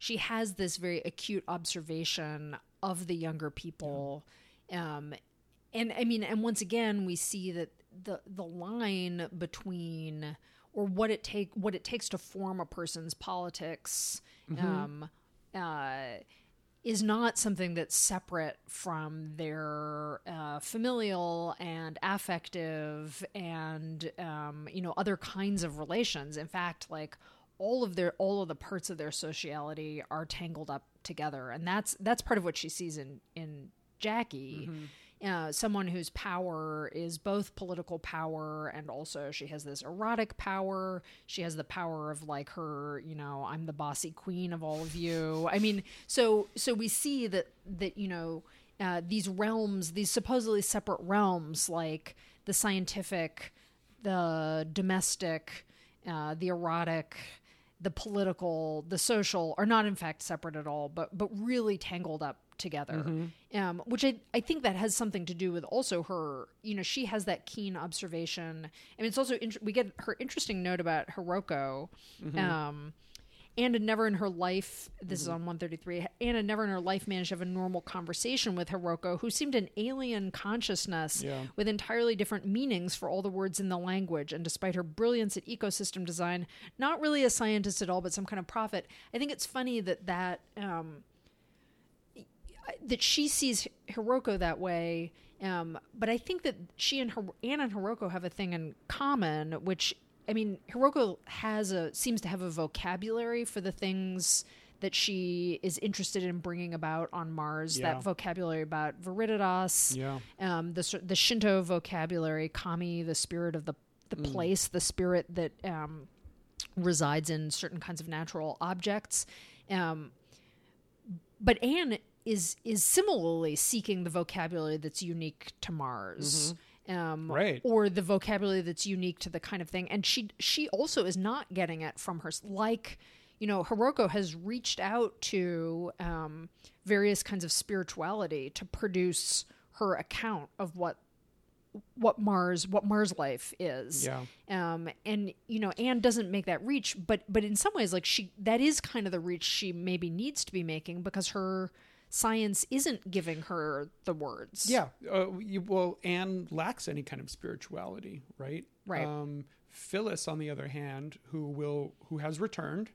she has this very acute observation of the younger people. Um and I mean and once again we see that the the line between or what it take what it takes to form a person's politics um uh is not something that's separate from their uh, familial and affective and um, you know other kinds of relations. In fact, like all of their all of the parts of their sociality are tangled up together, and that's that's part of what she sees in in Jackie. Uh, someone whose power is both political power and also she has this erotic power. She has the power of like her, you know, I'm the bossy queen of all of you. I mean, so so we see that that you know uh, these realms, these supposedly separate realms, like the scientific, the domestic, uh, the erotic, the political, the social, are not in fact separate at all, but but really tangled up together. Um, which I I think that has something to do with also her. You know, she has that keen observation. I mean, it's also int- we get her interesting note about Hiroko. Um, Ann had never in her life, this is on 133, Anna never in her life managed to have a normal conversation with Hiroko, who seemed an alien consciousness Yeah. with entirely different meanings for all the words in the language. And despite her brilliance at ecosystem design, not really a scientist at all, but some kind of prophet. I think it's funny that that. Um, that she sees Hiroko that way. Um, but I think that she and her, Ann and Hiroko have a thing in common, which I mean, Hiroko has a seems to have a vocabulary for the things that she is interested in bringing about on Mars. Yeah. That vocabulary about Viriditas, Yeah. um, the the Shinto vocabulary, kami, the spirit of the the Mm. place, the spirit that um, resides in certain kinds of natural objects. Um, but Ann is is similarly seeking the vocabulary that's unique to Mars. Um, Right. or the vocabulary that's unique to the kind of thing and she she also is not getting it from her like you know Hiroko has reached out to um, various kinds of spirituality to produce her account of what what Mars what Mars life is Yeah. um and you know Ann doesn't make that reach but but in some ways like she that is kind of the reach she maybe needs to be making because her science isn't giving her the words Yeah. Uh, you, well, Ann lacks any kind of spirituality, right? Right. Um, Phyllis, on the other hand, who will who has returned,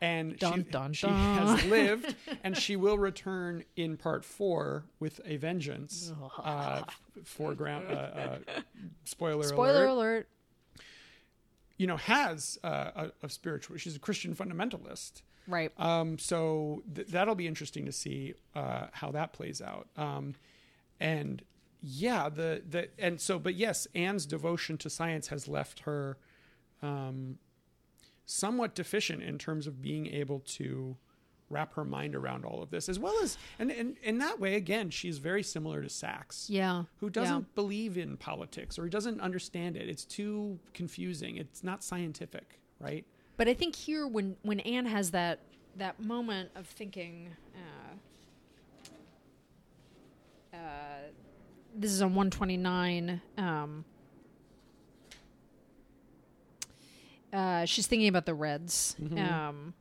and Dun, she, dun, she dun. has lived, and she will return in part four with a vengeance. uh, foreground. Uh, uh, spoiler, spoiler alert. alert You know, has uh, a, a spiritual. She's a Christian fundamentalist. Right Um, so th- that'll be interesting to see uh, how that plays out. Um, and yeah, the the and so, but yes, Ann's devotion to science has left her um, somewhat deficient in terms of being able to wrap her mind around all of this, as well as and and in that way, again, she's very similar to Sax yeah who doesn't believe in politics or he doesn't understand it. It's too confusing. It's not scientific, right? But I think here, when when Ann has that that moment of thinking, uh, uh, this is on one twenty nine. Um, uh, she's thinking about the Reds. Um,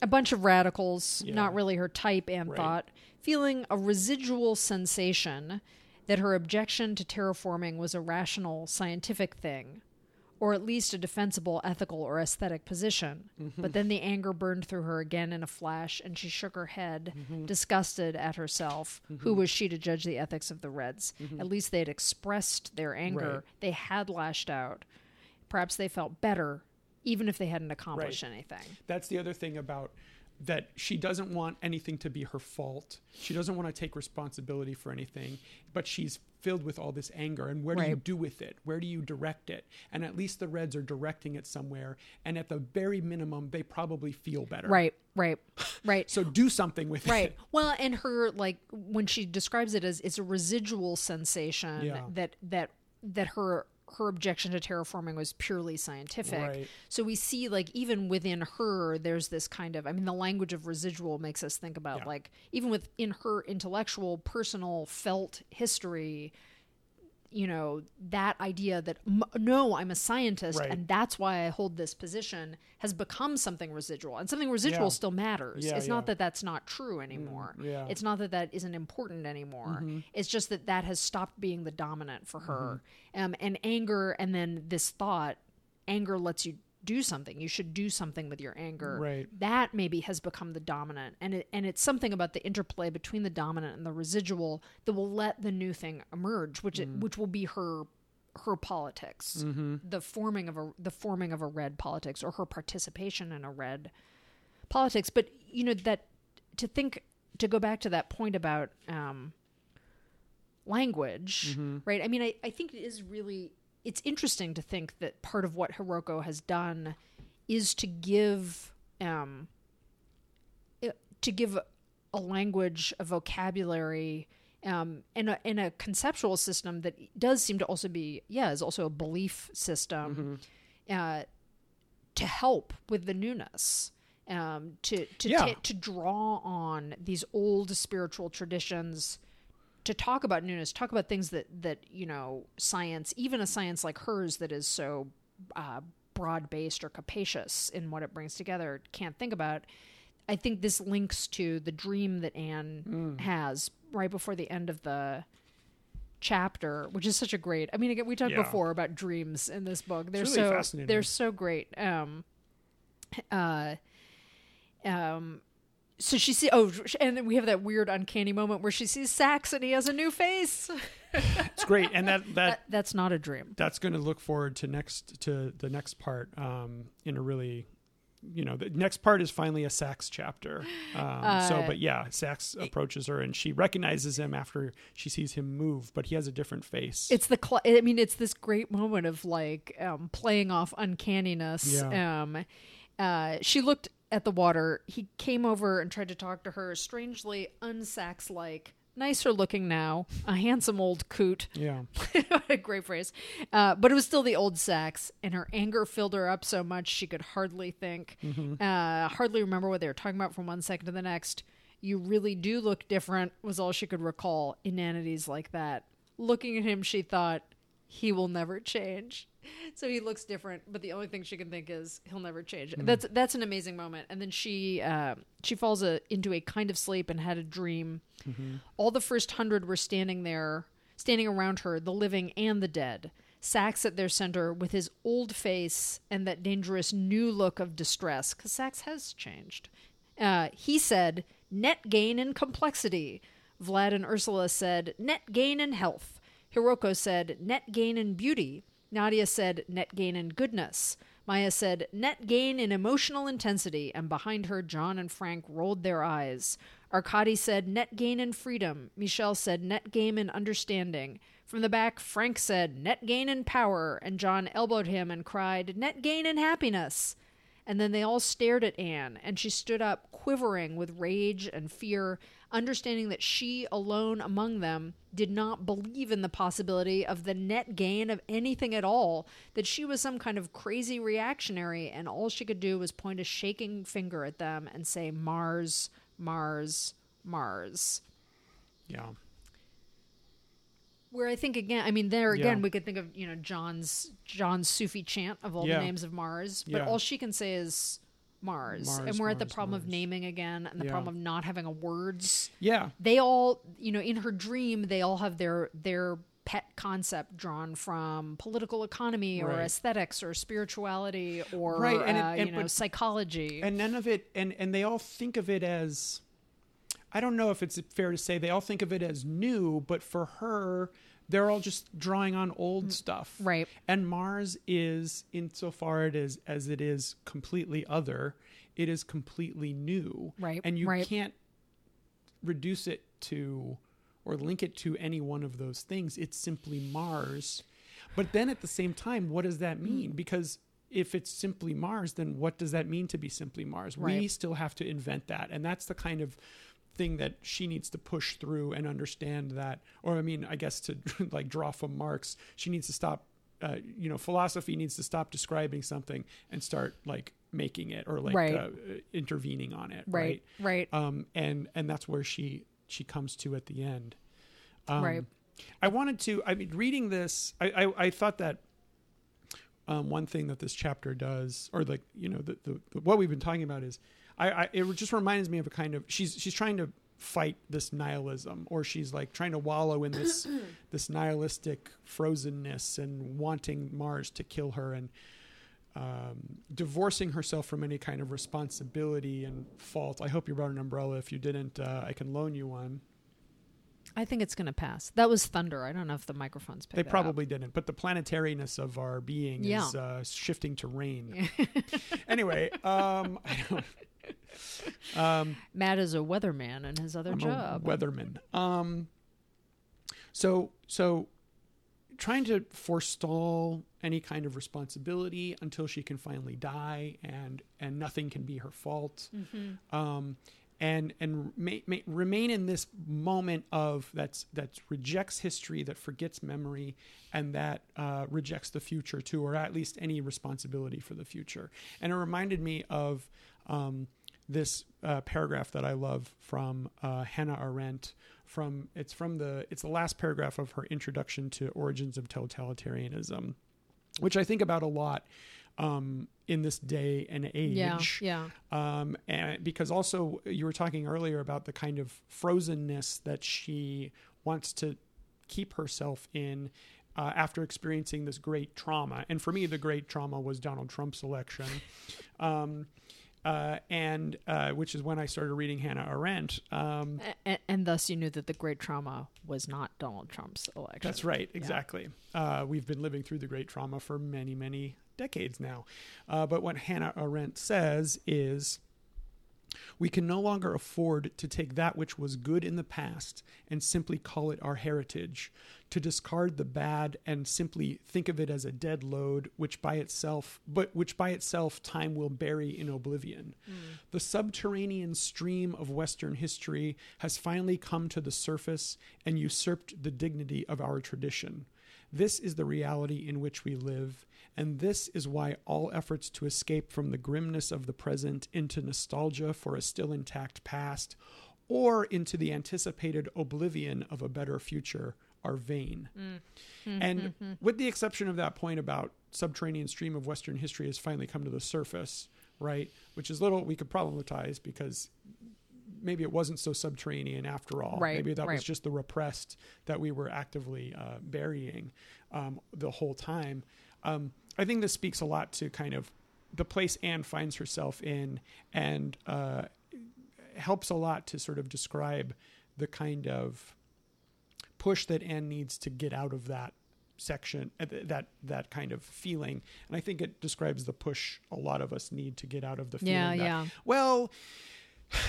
a bunch of radicals, Yeah. not really her type, Ann Right. thought, feeling a residual sensation that her objection to terraforming was a rational scientific thing, or at least a defensible ethical or aesthetic position. Mm-hmm. But then the anger burned through her again in a flash, and she shook her head, mm-hmm. disgusted at herself. Who mm-hmm. was she to judge the ethics of the Reds? At least they had expressed their anger, Right. they had lashed out. Perhaps they felt better, even if they hadn't accomplished anything. that's the other thing about that she doesn't want anything to be her fault. She doesn't want to take responsibility for anything, but she's filled with all this anger. And where do you do with it? Where do you direct it? And at least the Reds are directing it somewhere. And at the very minimum, they probably feel better. Right, right, right. So do something with Right. it. Right. Well, and her like when she describes it as it's a residual sensation Yeah. that that that her her objection to terraforming was purely scientific. Right. So we see like even within her there's this kind of I mean the language of residual makes us think about Yeah. like even within her intellectual personal felt history you know that idea that m- no i'm a scientist Right. and that's why i hold this position has become something residual and something residual Yeah. still matters Yeah, it's yeah. not that that's not true mm, anymore yeah. it's not that that isn't important anymore mm-hmm. it's just that that has stopped being the dominant for her mm-hmm. um, and anger and then this thought anger lets you do something. You should do something with your anger. Right. that maybe has become the dominant. And it, and it's something about the interplay between the dominant and the residual that will let the new thing emerge which it, mm. which will be her her politics mm-hmm. the forming of a the forming of a red politics or her participation in a red politics. But you know that to think to go back to that point about um language mm-hmm. right? I mean I, I think it is really it's interesting to think that part of what Hiroko has done is to give um to give a language a vocabulary um and a, and a conceptual system that does seem to also be yeah is also a belief system uh to help with the newness um to to Yeah. ta- to draw on these old spiritual traditions to talk about newness, talk about things that that you know science, even a science like hers that is so uh, broad based or capacious in what it brings together. Can't think about. I think this links to the dream that Ann Mm. has right before the end of the chapter, which is such a great. I mean, again, we talked Yeah. before about dreams in this book. They're really so fascinating. they're so great. Um, uh, um, so she see oh, and then we have that weird uncanny moment where she sees Sax and he has a new face. It's great, and that that That, that's not a dream. that's going to look forward to next to the next part um, in a really you know the next part is finally a sax chapter um, so Uh, but yeah sax approaches her and she recognizes him after she sees him move but he has a different face It's the cl- I mean, it's this great moment of like um, playing off uncanniness. Yeah. Um, uh, she looked at the water. He came over and tried to talk to her. Strangely unsax like. Nicer looking now, a handsome old coot. yeah a great phrase. Uh, but it was still the old sax, and her anger filled her up so much she could hardly think, uh, hardly remember what they were talking about from one second to the next. You really do look different, was all she could recall. Inanities like that. Looking at him, she thought, he will never change. So he looks different, but the only thing she can think is he'll never change. That's that's an amazing moment. And then she uh, she falls a, into a kind of sleep and had a dream. All the first hundred were standing there, standing around her, the living and the dead. Sax at their center with his old face and that dangerous new look of distress, because Sax has changed. Uh, he said, net gain in complexity. Vlad and Ursula said, net gain in health. Hiroko said, net gain in beauty. Nadia said, net gain in goodness. Maya said, net gain in emotional intensity, and behind her, John and Frank rolled their eyes. Arkady said, net gain in freedom. Michel said, net gain in understanding. From the back, Frank said, net gain in power, and John elbowed him and cried, net gain in happiness. And then they all stared at Ann, and she stood up, quivering with rage and fear, understanding that she alone among them did not believe in the possibility of the net gain of anything at all, that she was some kind of crazy reactionary, and all she could do was point a shaking finger at them and say, Mars, Mars, Mars. yeah Where I think again, I mean, there again, Yeah. we could think of you know John's John's Sufi chant of all Yeah. the names of Mars, but Yeah. all she can say is Mars, Mars, and we're at the Mars, problem of naming again, and the problem of not having a words. yeah They all, you know, in her dream, they all have their their pet concept drawn from political economy or Right. aesthetics or spirituality or Right, and uh, and- you know psychology. and none of it and and they all think of it as i don't know if it's fair to say they all think of it as new but for her they're all just drawing on old stuff. Mm, right. and mars is insofar it is as it is completely other it is completely new. Right, and you right. can't reduce it to or link it to any one of those things. It's simply mars. But then at the same time what does that Mm. mean because if it's simply mars then what does that mean to be simply mars? We still have to invent that. And that's the kind of thing that she needs to push through and understand that or i mean i guess to like draw from marx she needs to stop uh, you know philosophy needs to stop describing something and start like making it or like Right. uh, intervening on it right, right, um, and and that's where she she comes to at the end. Um, Right. I wanted to. I mean, reading this, I I, I thought that um, one thing that this chapter does, or like you know, the, the, the what we've been talking about is, I, I it just reminds me of a kind of she's she's trying to fight this nihilism, or she's like trying to wallow in this this nihilistic frozenness and wanting Mars to kill her and um, divorcing herself from any kind of responsibility and fault. I hope you brought an umbrella. If you didn't, uh, I can loan you one. I think it's going to pass. That was thunder. I don't know if the microphones picked They probably didn't, but the planetariness of our being Yeah. is uh, shifting to rain. anyway, um, I don't, um, Matt is a weatherman in his other I'm job. weatherman. Um, so so trying to forestall any kind of responsibility until she can finally die and and nothing can be her fault. Mm-hmm. Um, and and ma- ma- remain in this moment of that's that rejects history, that forgets memory, and that uh, rejects the future too, or at least any responsibility for the future. And it reminded me of um, this uh, paragraph that I love from uh, Hannah Arendt. From it's from the it's the last paragraph of her introduction to Origins of Totalitarianism, which I think about a lot. um, in this day and age. Yeah, yeah. Um, and because also you were talking earlier about the kind of frozenness that she wants to keep herself in uh, after experiencing this great trauma. And for me, the great trauma was Donald Trump's election. Um, uh, and uh, which is when I started reading Hannah Arendt. Um, and, and, thus, you knew that the great trauma was not Donald Trump's election. That's right, exactly. Yeah. Uh, we've been living through the great trauma for many, many decades now. Uh, but what Hannah Arendt says is we can no longer afford to take that which was good in the past and simply call it our heritage, to discard the bad and simply think of it as a dead load which by itself but which by itself time will bury in oblivion. Mm. The subterranean stream of western history has finally come to the surface and usurped the dignity of our tradition. This is the reality in which we live, and this is why all efforts to escape from the grimness of the present into nostalgia for a still intact past or into the anticipated oblivion of a better future are vain. Mm. Mm-hmm. And mm-hmm. with the exception of that point about subterranean stream of Western history has finally come to the surface, right? Which is little we could problematize because maybe it wasn't so subterranean after all. Right, maybe that right. was just the repressed that we were actively uh, burying um, the whole time. Um, I think this speaks a lot to kind of the place Ann finds herself in and uh, helps a lot to sort of describe the kind of push that Ann needs to get out of that section uh, that that kind of feeling. And i think it describes the push a lot of us need to get out of the feeling yeah that, yeah. well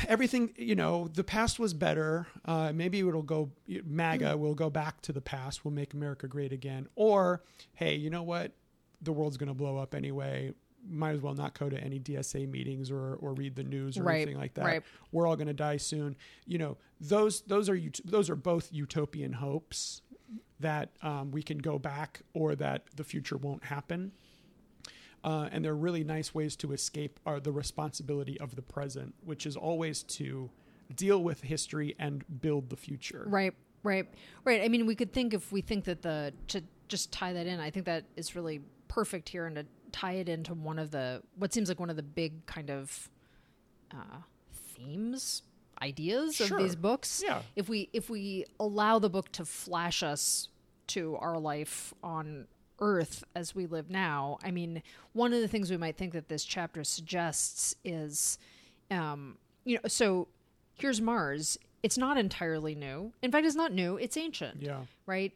everything you know the past was better. Uh, maybe it'll go maga will go back to the past. We'll make america great again. Or hey you know what the world's going to blow up anyway might as well not go to any DSA meetings or or read the news or right, anything like that. Right. We're all going to die soon. You know, those those are those are both utopian hopes that um, we can go back or that the future won't happen. Uh, and they're really nice ways to escape are the responsibility of the present, which is always to deal with history and build the future. Right, right, right. I mean, we could think if we think that the to just tie that in. I think that is really perfect here, and to tie it into one of the what seems like one of the big kind of uh, themes ideas sure. of these books. Yeah. If we if we allow the book to flash us to our life on Earth as we live now, I mean, one of the things we might think that this chapter suggests is, um, you know, so here's Mars. It's not entirely new. In fact, it's not new. It's ancient. Yeah. Right.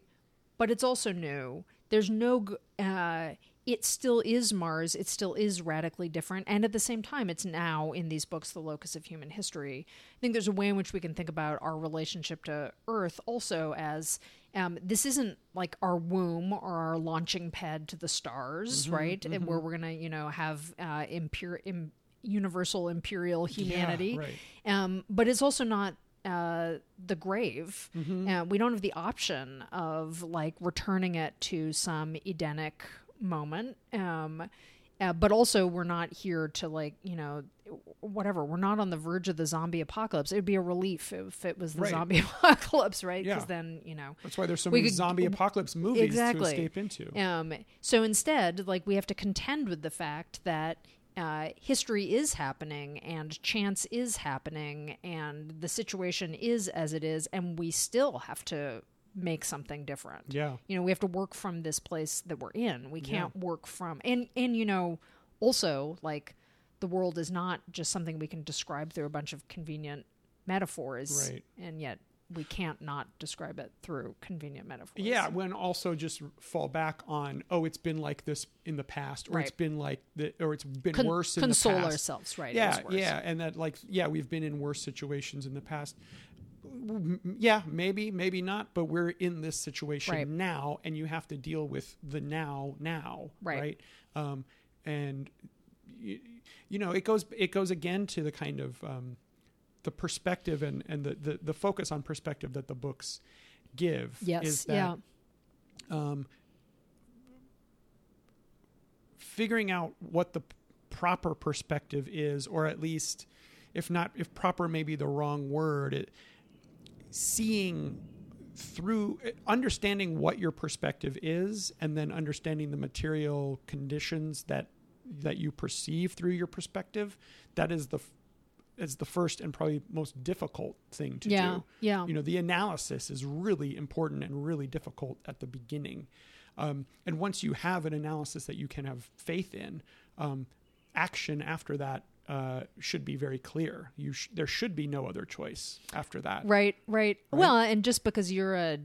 But it's also new. There's no. Uh, it still is Mars. It still is radically different. And at the same time, it's now in these books the locus of human history. I think there's a way in which we can think about our relationship to Earth also as um, this isn't like our womb or our launching pad to the stars, mm-hmm, right? Mm-hmm. And where we're going to, you know, have uh, impure, Im- universal imperial humanity. Yeah, right. um, but it's also not uh, the grave. Mm-hmm. Uh, we don't have the option of like returning it to some Edenic moment. Um, uh, but also, we're not here to like you know whatever. We're not on the verge of the zombie apocalypse. It would be a relief if it was the Right. zombie apocalypse, right? Yeah. Because then you know. That's why there's so many could- zombie apocalypse movies Exactly. to escape into. Um, so instead, like we have to contend with the fact that uh, history is happening and chance is happening and the situation is as it is, and we still have to make something different. Yeah. You know, we have to work from this place that we're in. We can't work from and and you know, also like the world is not just something we can describe through a bunch of convenient metaphors, Right. and yet we can't not describe it through convenient metaphors. Yeah, when also just fall back on, oh, it's been like this in the past, or it's been like the, or it's been Con- worse in console the past. ourselves, right? Yeah, yeah, and that like yeah, we've been in worse situations in the past. Yeah, maybe, maybe not, but we're in this situation Right. now, and you have to deal with the now, now, Right. Um, and you, you know, it goes it goes again to the kind of um, the perspective and and the, the the focus on perspective that the books give. Yes, is that yeah. um, figuring out what the proper perspective is, or at least, if not, if proper may be the wrong word, it, seeing through understanding what your perspective is and then understanding the material conditions that that you perceive through your perspective, that is the is the first and probably most difficult thing to yeah, do. yeah, You know, the analysis is really important and really difficult at the beginning. Um, and once you have an analysis that you can have faith in, um, action after that uh, should be very clear. You sh- there should be no other choice after that. right, right, Well, and just because you're a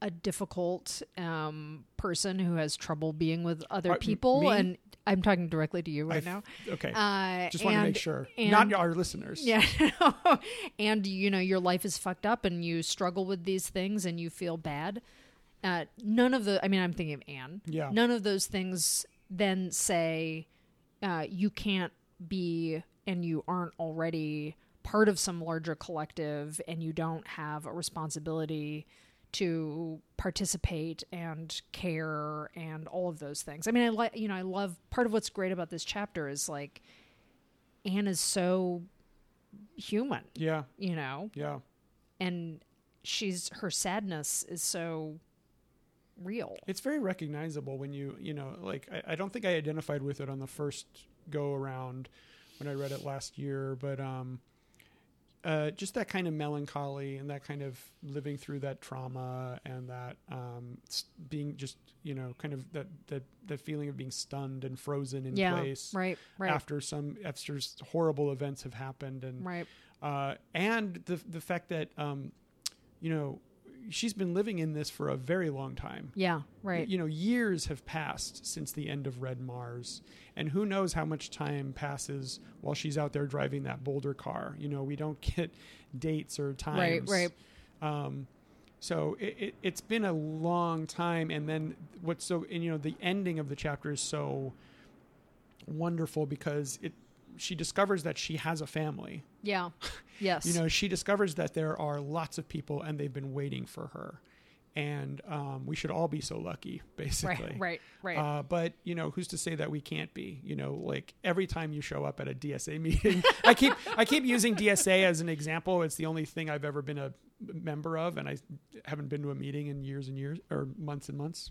a difficult um, person who has trouble being with other Uh, people, me? and I'm talking directly to you right f- now. Okay. Uh, Just want to make sure, and- not our listeners. Yeah. and you know your life is fucked up and you struggle with these things and you feel bad. Uh, none of the I mean I'm thinking of Ann. Yeah. None of those things then say uh, you can't be and you aren't already part of some larger collective and you don't have a responsibility to participate and care and all of those things. I mean I like you know I love part of what's great about this chapter is like Ann is so human, Yeah. you know, Yeah. and she's her sadness is so real. It's very recognizable when you, you know, like I, I don't think I identified with it on the first go around when I read it last year, but um, uh, just that kind of melancholy and that kind of living through that trauma and that um, being just, you know, kind of that that that feeling of being stunned and frozen in yeah, place right, right, after some after horrible events have happened and right. uh, and the the fact that um, you know she's been living in this for a very long time. Yeah, right. You know, years have passed since the end of Red Mars, and who knows how much time passes while she's out there driving that Boulder car. You know, we don't get dates or times. Right, right. Um, so it, it, it's been a long time, and then what's so and you know the ending of the chapter is so wonderful because it she discovers that she has a family. Yeah. Yes. You know, she discovers that there are lots of people and they've been waiting for her. And um, we should all be so lucky, basically. right, right, right. Uh, but you know, who's to say that we can't be? You know, like every time you show up at a DSA meeting, I keep I keep using DSA as an example. It's the only thing I've ever been a member of, and I haven't been to a meeting in years and years or months and months.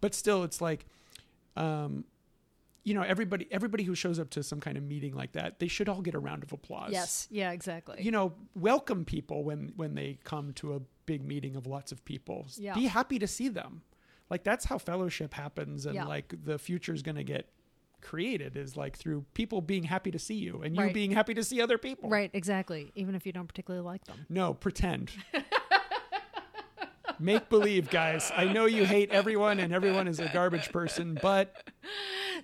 But still, it's like, um, you know, everybody everybody who shows up to some kind of meeting like that, they should all get a round of applause yes. Yeah. Exactly. you know welcome people when when they come to a big meeting of lots of people Yeah. be happy to see them like that's how fellowship happens and Yeah. like the future is going to get created is like through people being happy to see you and you Right. being happy to see other people Right. Exactly. Even if you don't particularly like them. no pretend make believe guys i know you hate everyone and everyone is a garbage person but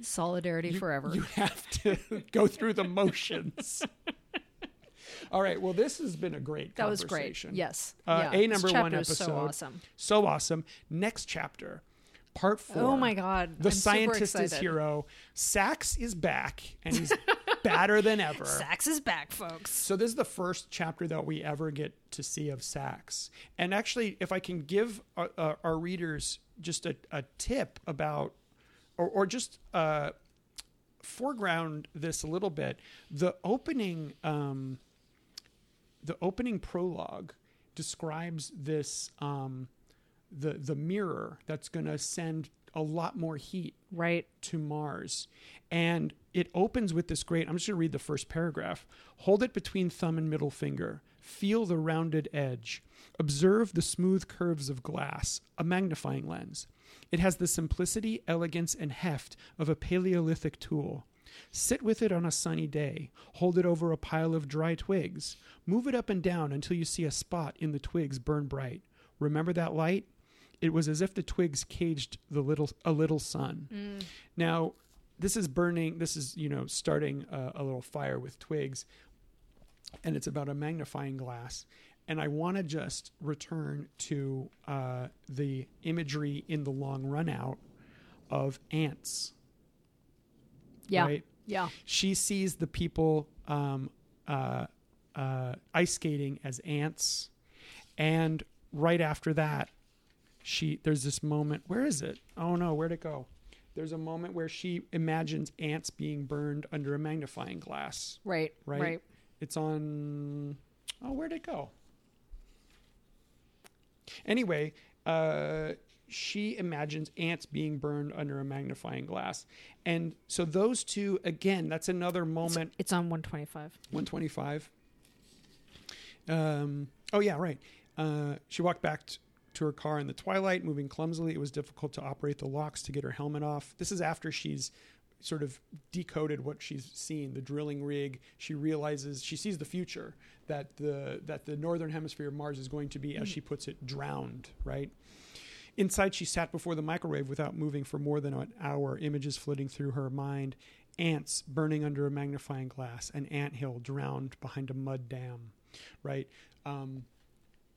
Solidarity forever. you have to go through the motions all right well this has been a great that was great. Yes. Uh, yeah. a number one is So awesome. So awesome. Next chapter, part four. Oh my god. The I'm scientist is hero. Sax is back, and he's badder than ever. Sax is back, folks. So this is the first chapter that we ever get to see of Sax. And actually, if I can give our, uh, our readers just a, a tip about, or, or just uh, foreground this a little bit, the opening, um, the opening prologue describes this, um, the the mirror that's going to send a lot more heat Right. to Mars. And it opens with this great, I'm just going to read the first paragraph. Hold it between thumb and middle finger. Feel the rounded edge. Observe the smooth curves of glass, a magnifying lens. It has the simplicity, elegance, and heft of a Paleolithic tool. Sit with it on a sunny day. Hold it over a pile of dry twigs. Move it up and down until you see a spot in the twigs burn bright. Remember that light? It was as if the twigs caged the little a little sun. Mm. Now, this is burning. This is you know starting a, a little fire with twigs, and it's about a magnifying glass. And I want to just return to uh, the imagery in the long run out of ants. Yeah. Right? Yeah. She sees the people um, uh, uh, ice skating as ants, and right after that, she there's this moment. Where is it? Oh no, where'd it go? There's a moment where she imagines ants being burned under a magnifying glass. Right. Right. Right. It's on. Oh, where'd it go? Anyway, uh, she imagines ants being burned under a magnifying glass. And so those two, again, that's another moment. It's on 125. 125. Um, oh, yeah, right. Uh, she walked back t- to her car in the twilight, moving clumsily. It was difficult to operate the locks to get her helmet off. This is after she's sort of decoded what she's seen the drilling rig she realizes she sees the future that the that the northern hemisphere of mars is going to be as she puts it drowned right inside she sat before the microwave without moving for more than an hour images flitting through her mind ants burning under a magnifying glass an ant hill drowned behind a mud dam right um,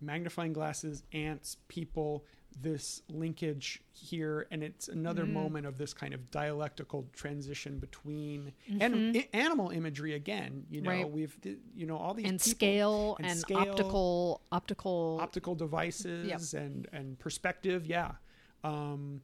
magnifying glasses ants people this linkage here and it's another Mm. moment of this kind of dialectical transition between Mm-hmm. and I- animal imagery again you know Right. we've you know all these And people- scale and and, scale, optical optical optical devices and and perspective yeah um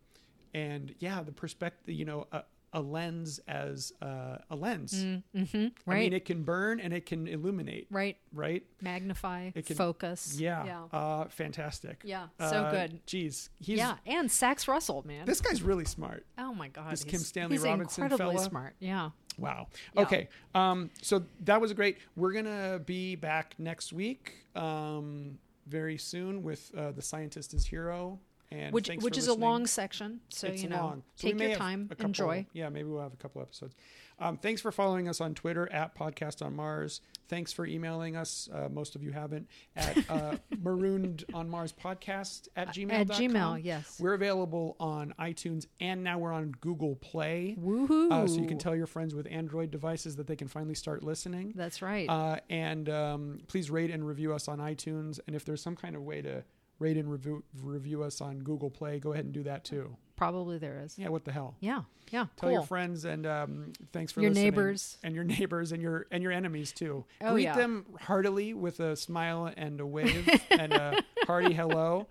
and yeah the perspective you know a, a lens as uh, a lens. Mm-hmm, i mean it can burn and it can illuminate. Right. Right? Magnify It can- focus. Yeah, yeah. Uh fantastic. Yeah, so Uh, good. geez he's yeah and Sax Russell man. This guy's really smart. Oh my god this he's, Kim Stanley he's Robinson incredibly fella. smart. Yeah. Wow. Yeah. Okay. Um, so that was great. We're gonna be back next week, um, very soon with uh, the scientist is hero, and which which is a long section so it's you know long. So take your time couple- enjoy Yeah, maybe we'll have a couple episodes. Um, thanks for following us on Twitter at Podcast on Mars. Thanks for emailing us. Uh, most of you haven't at uh, marooned on Mars podcast at gmail. at gmail yes We're available on iTunes and now we're on Google Play. woohoo Uh, so you can tell your friends with Android devices that they can finally start listening. that's right Uh, and um, please rate and review us on iTunes. And if there's some kind of way to rate and review review us on Google Play, go ahead and do that too. probably there is Yeah, what the hell? yeah yeah Tell cool your friends and um, thanks for Your listening. neighbors. and your neighbors and your and your enemies too. Oh, Greet yeah. them heartily with a smile and a wave and a hearty hello,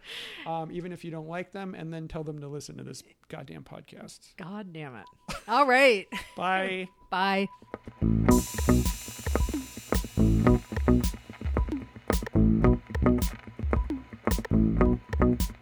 um, even if you don't like them, and then tell them to listen to this goddamn podcast. god damn it all right Bye. bye Marooned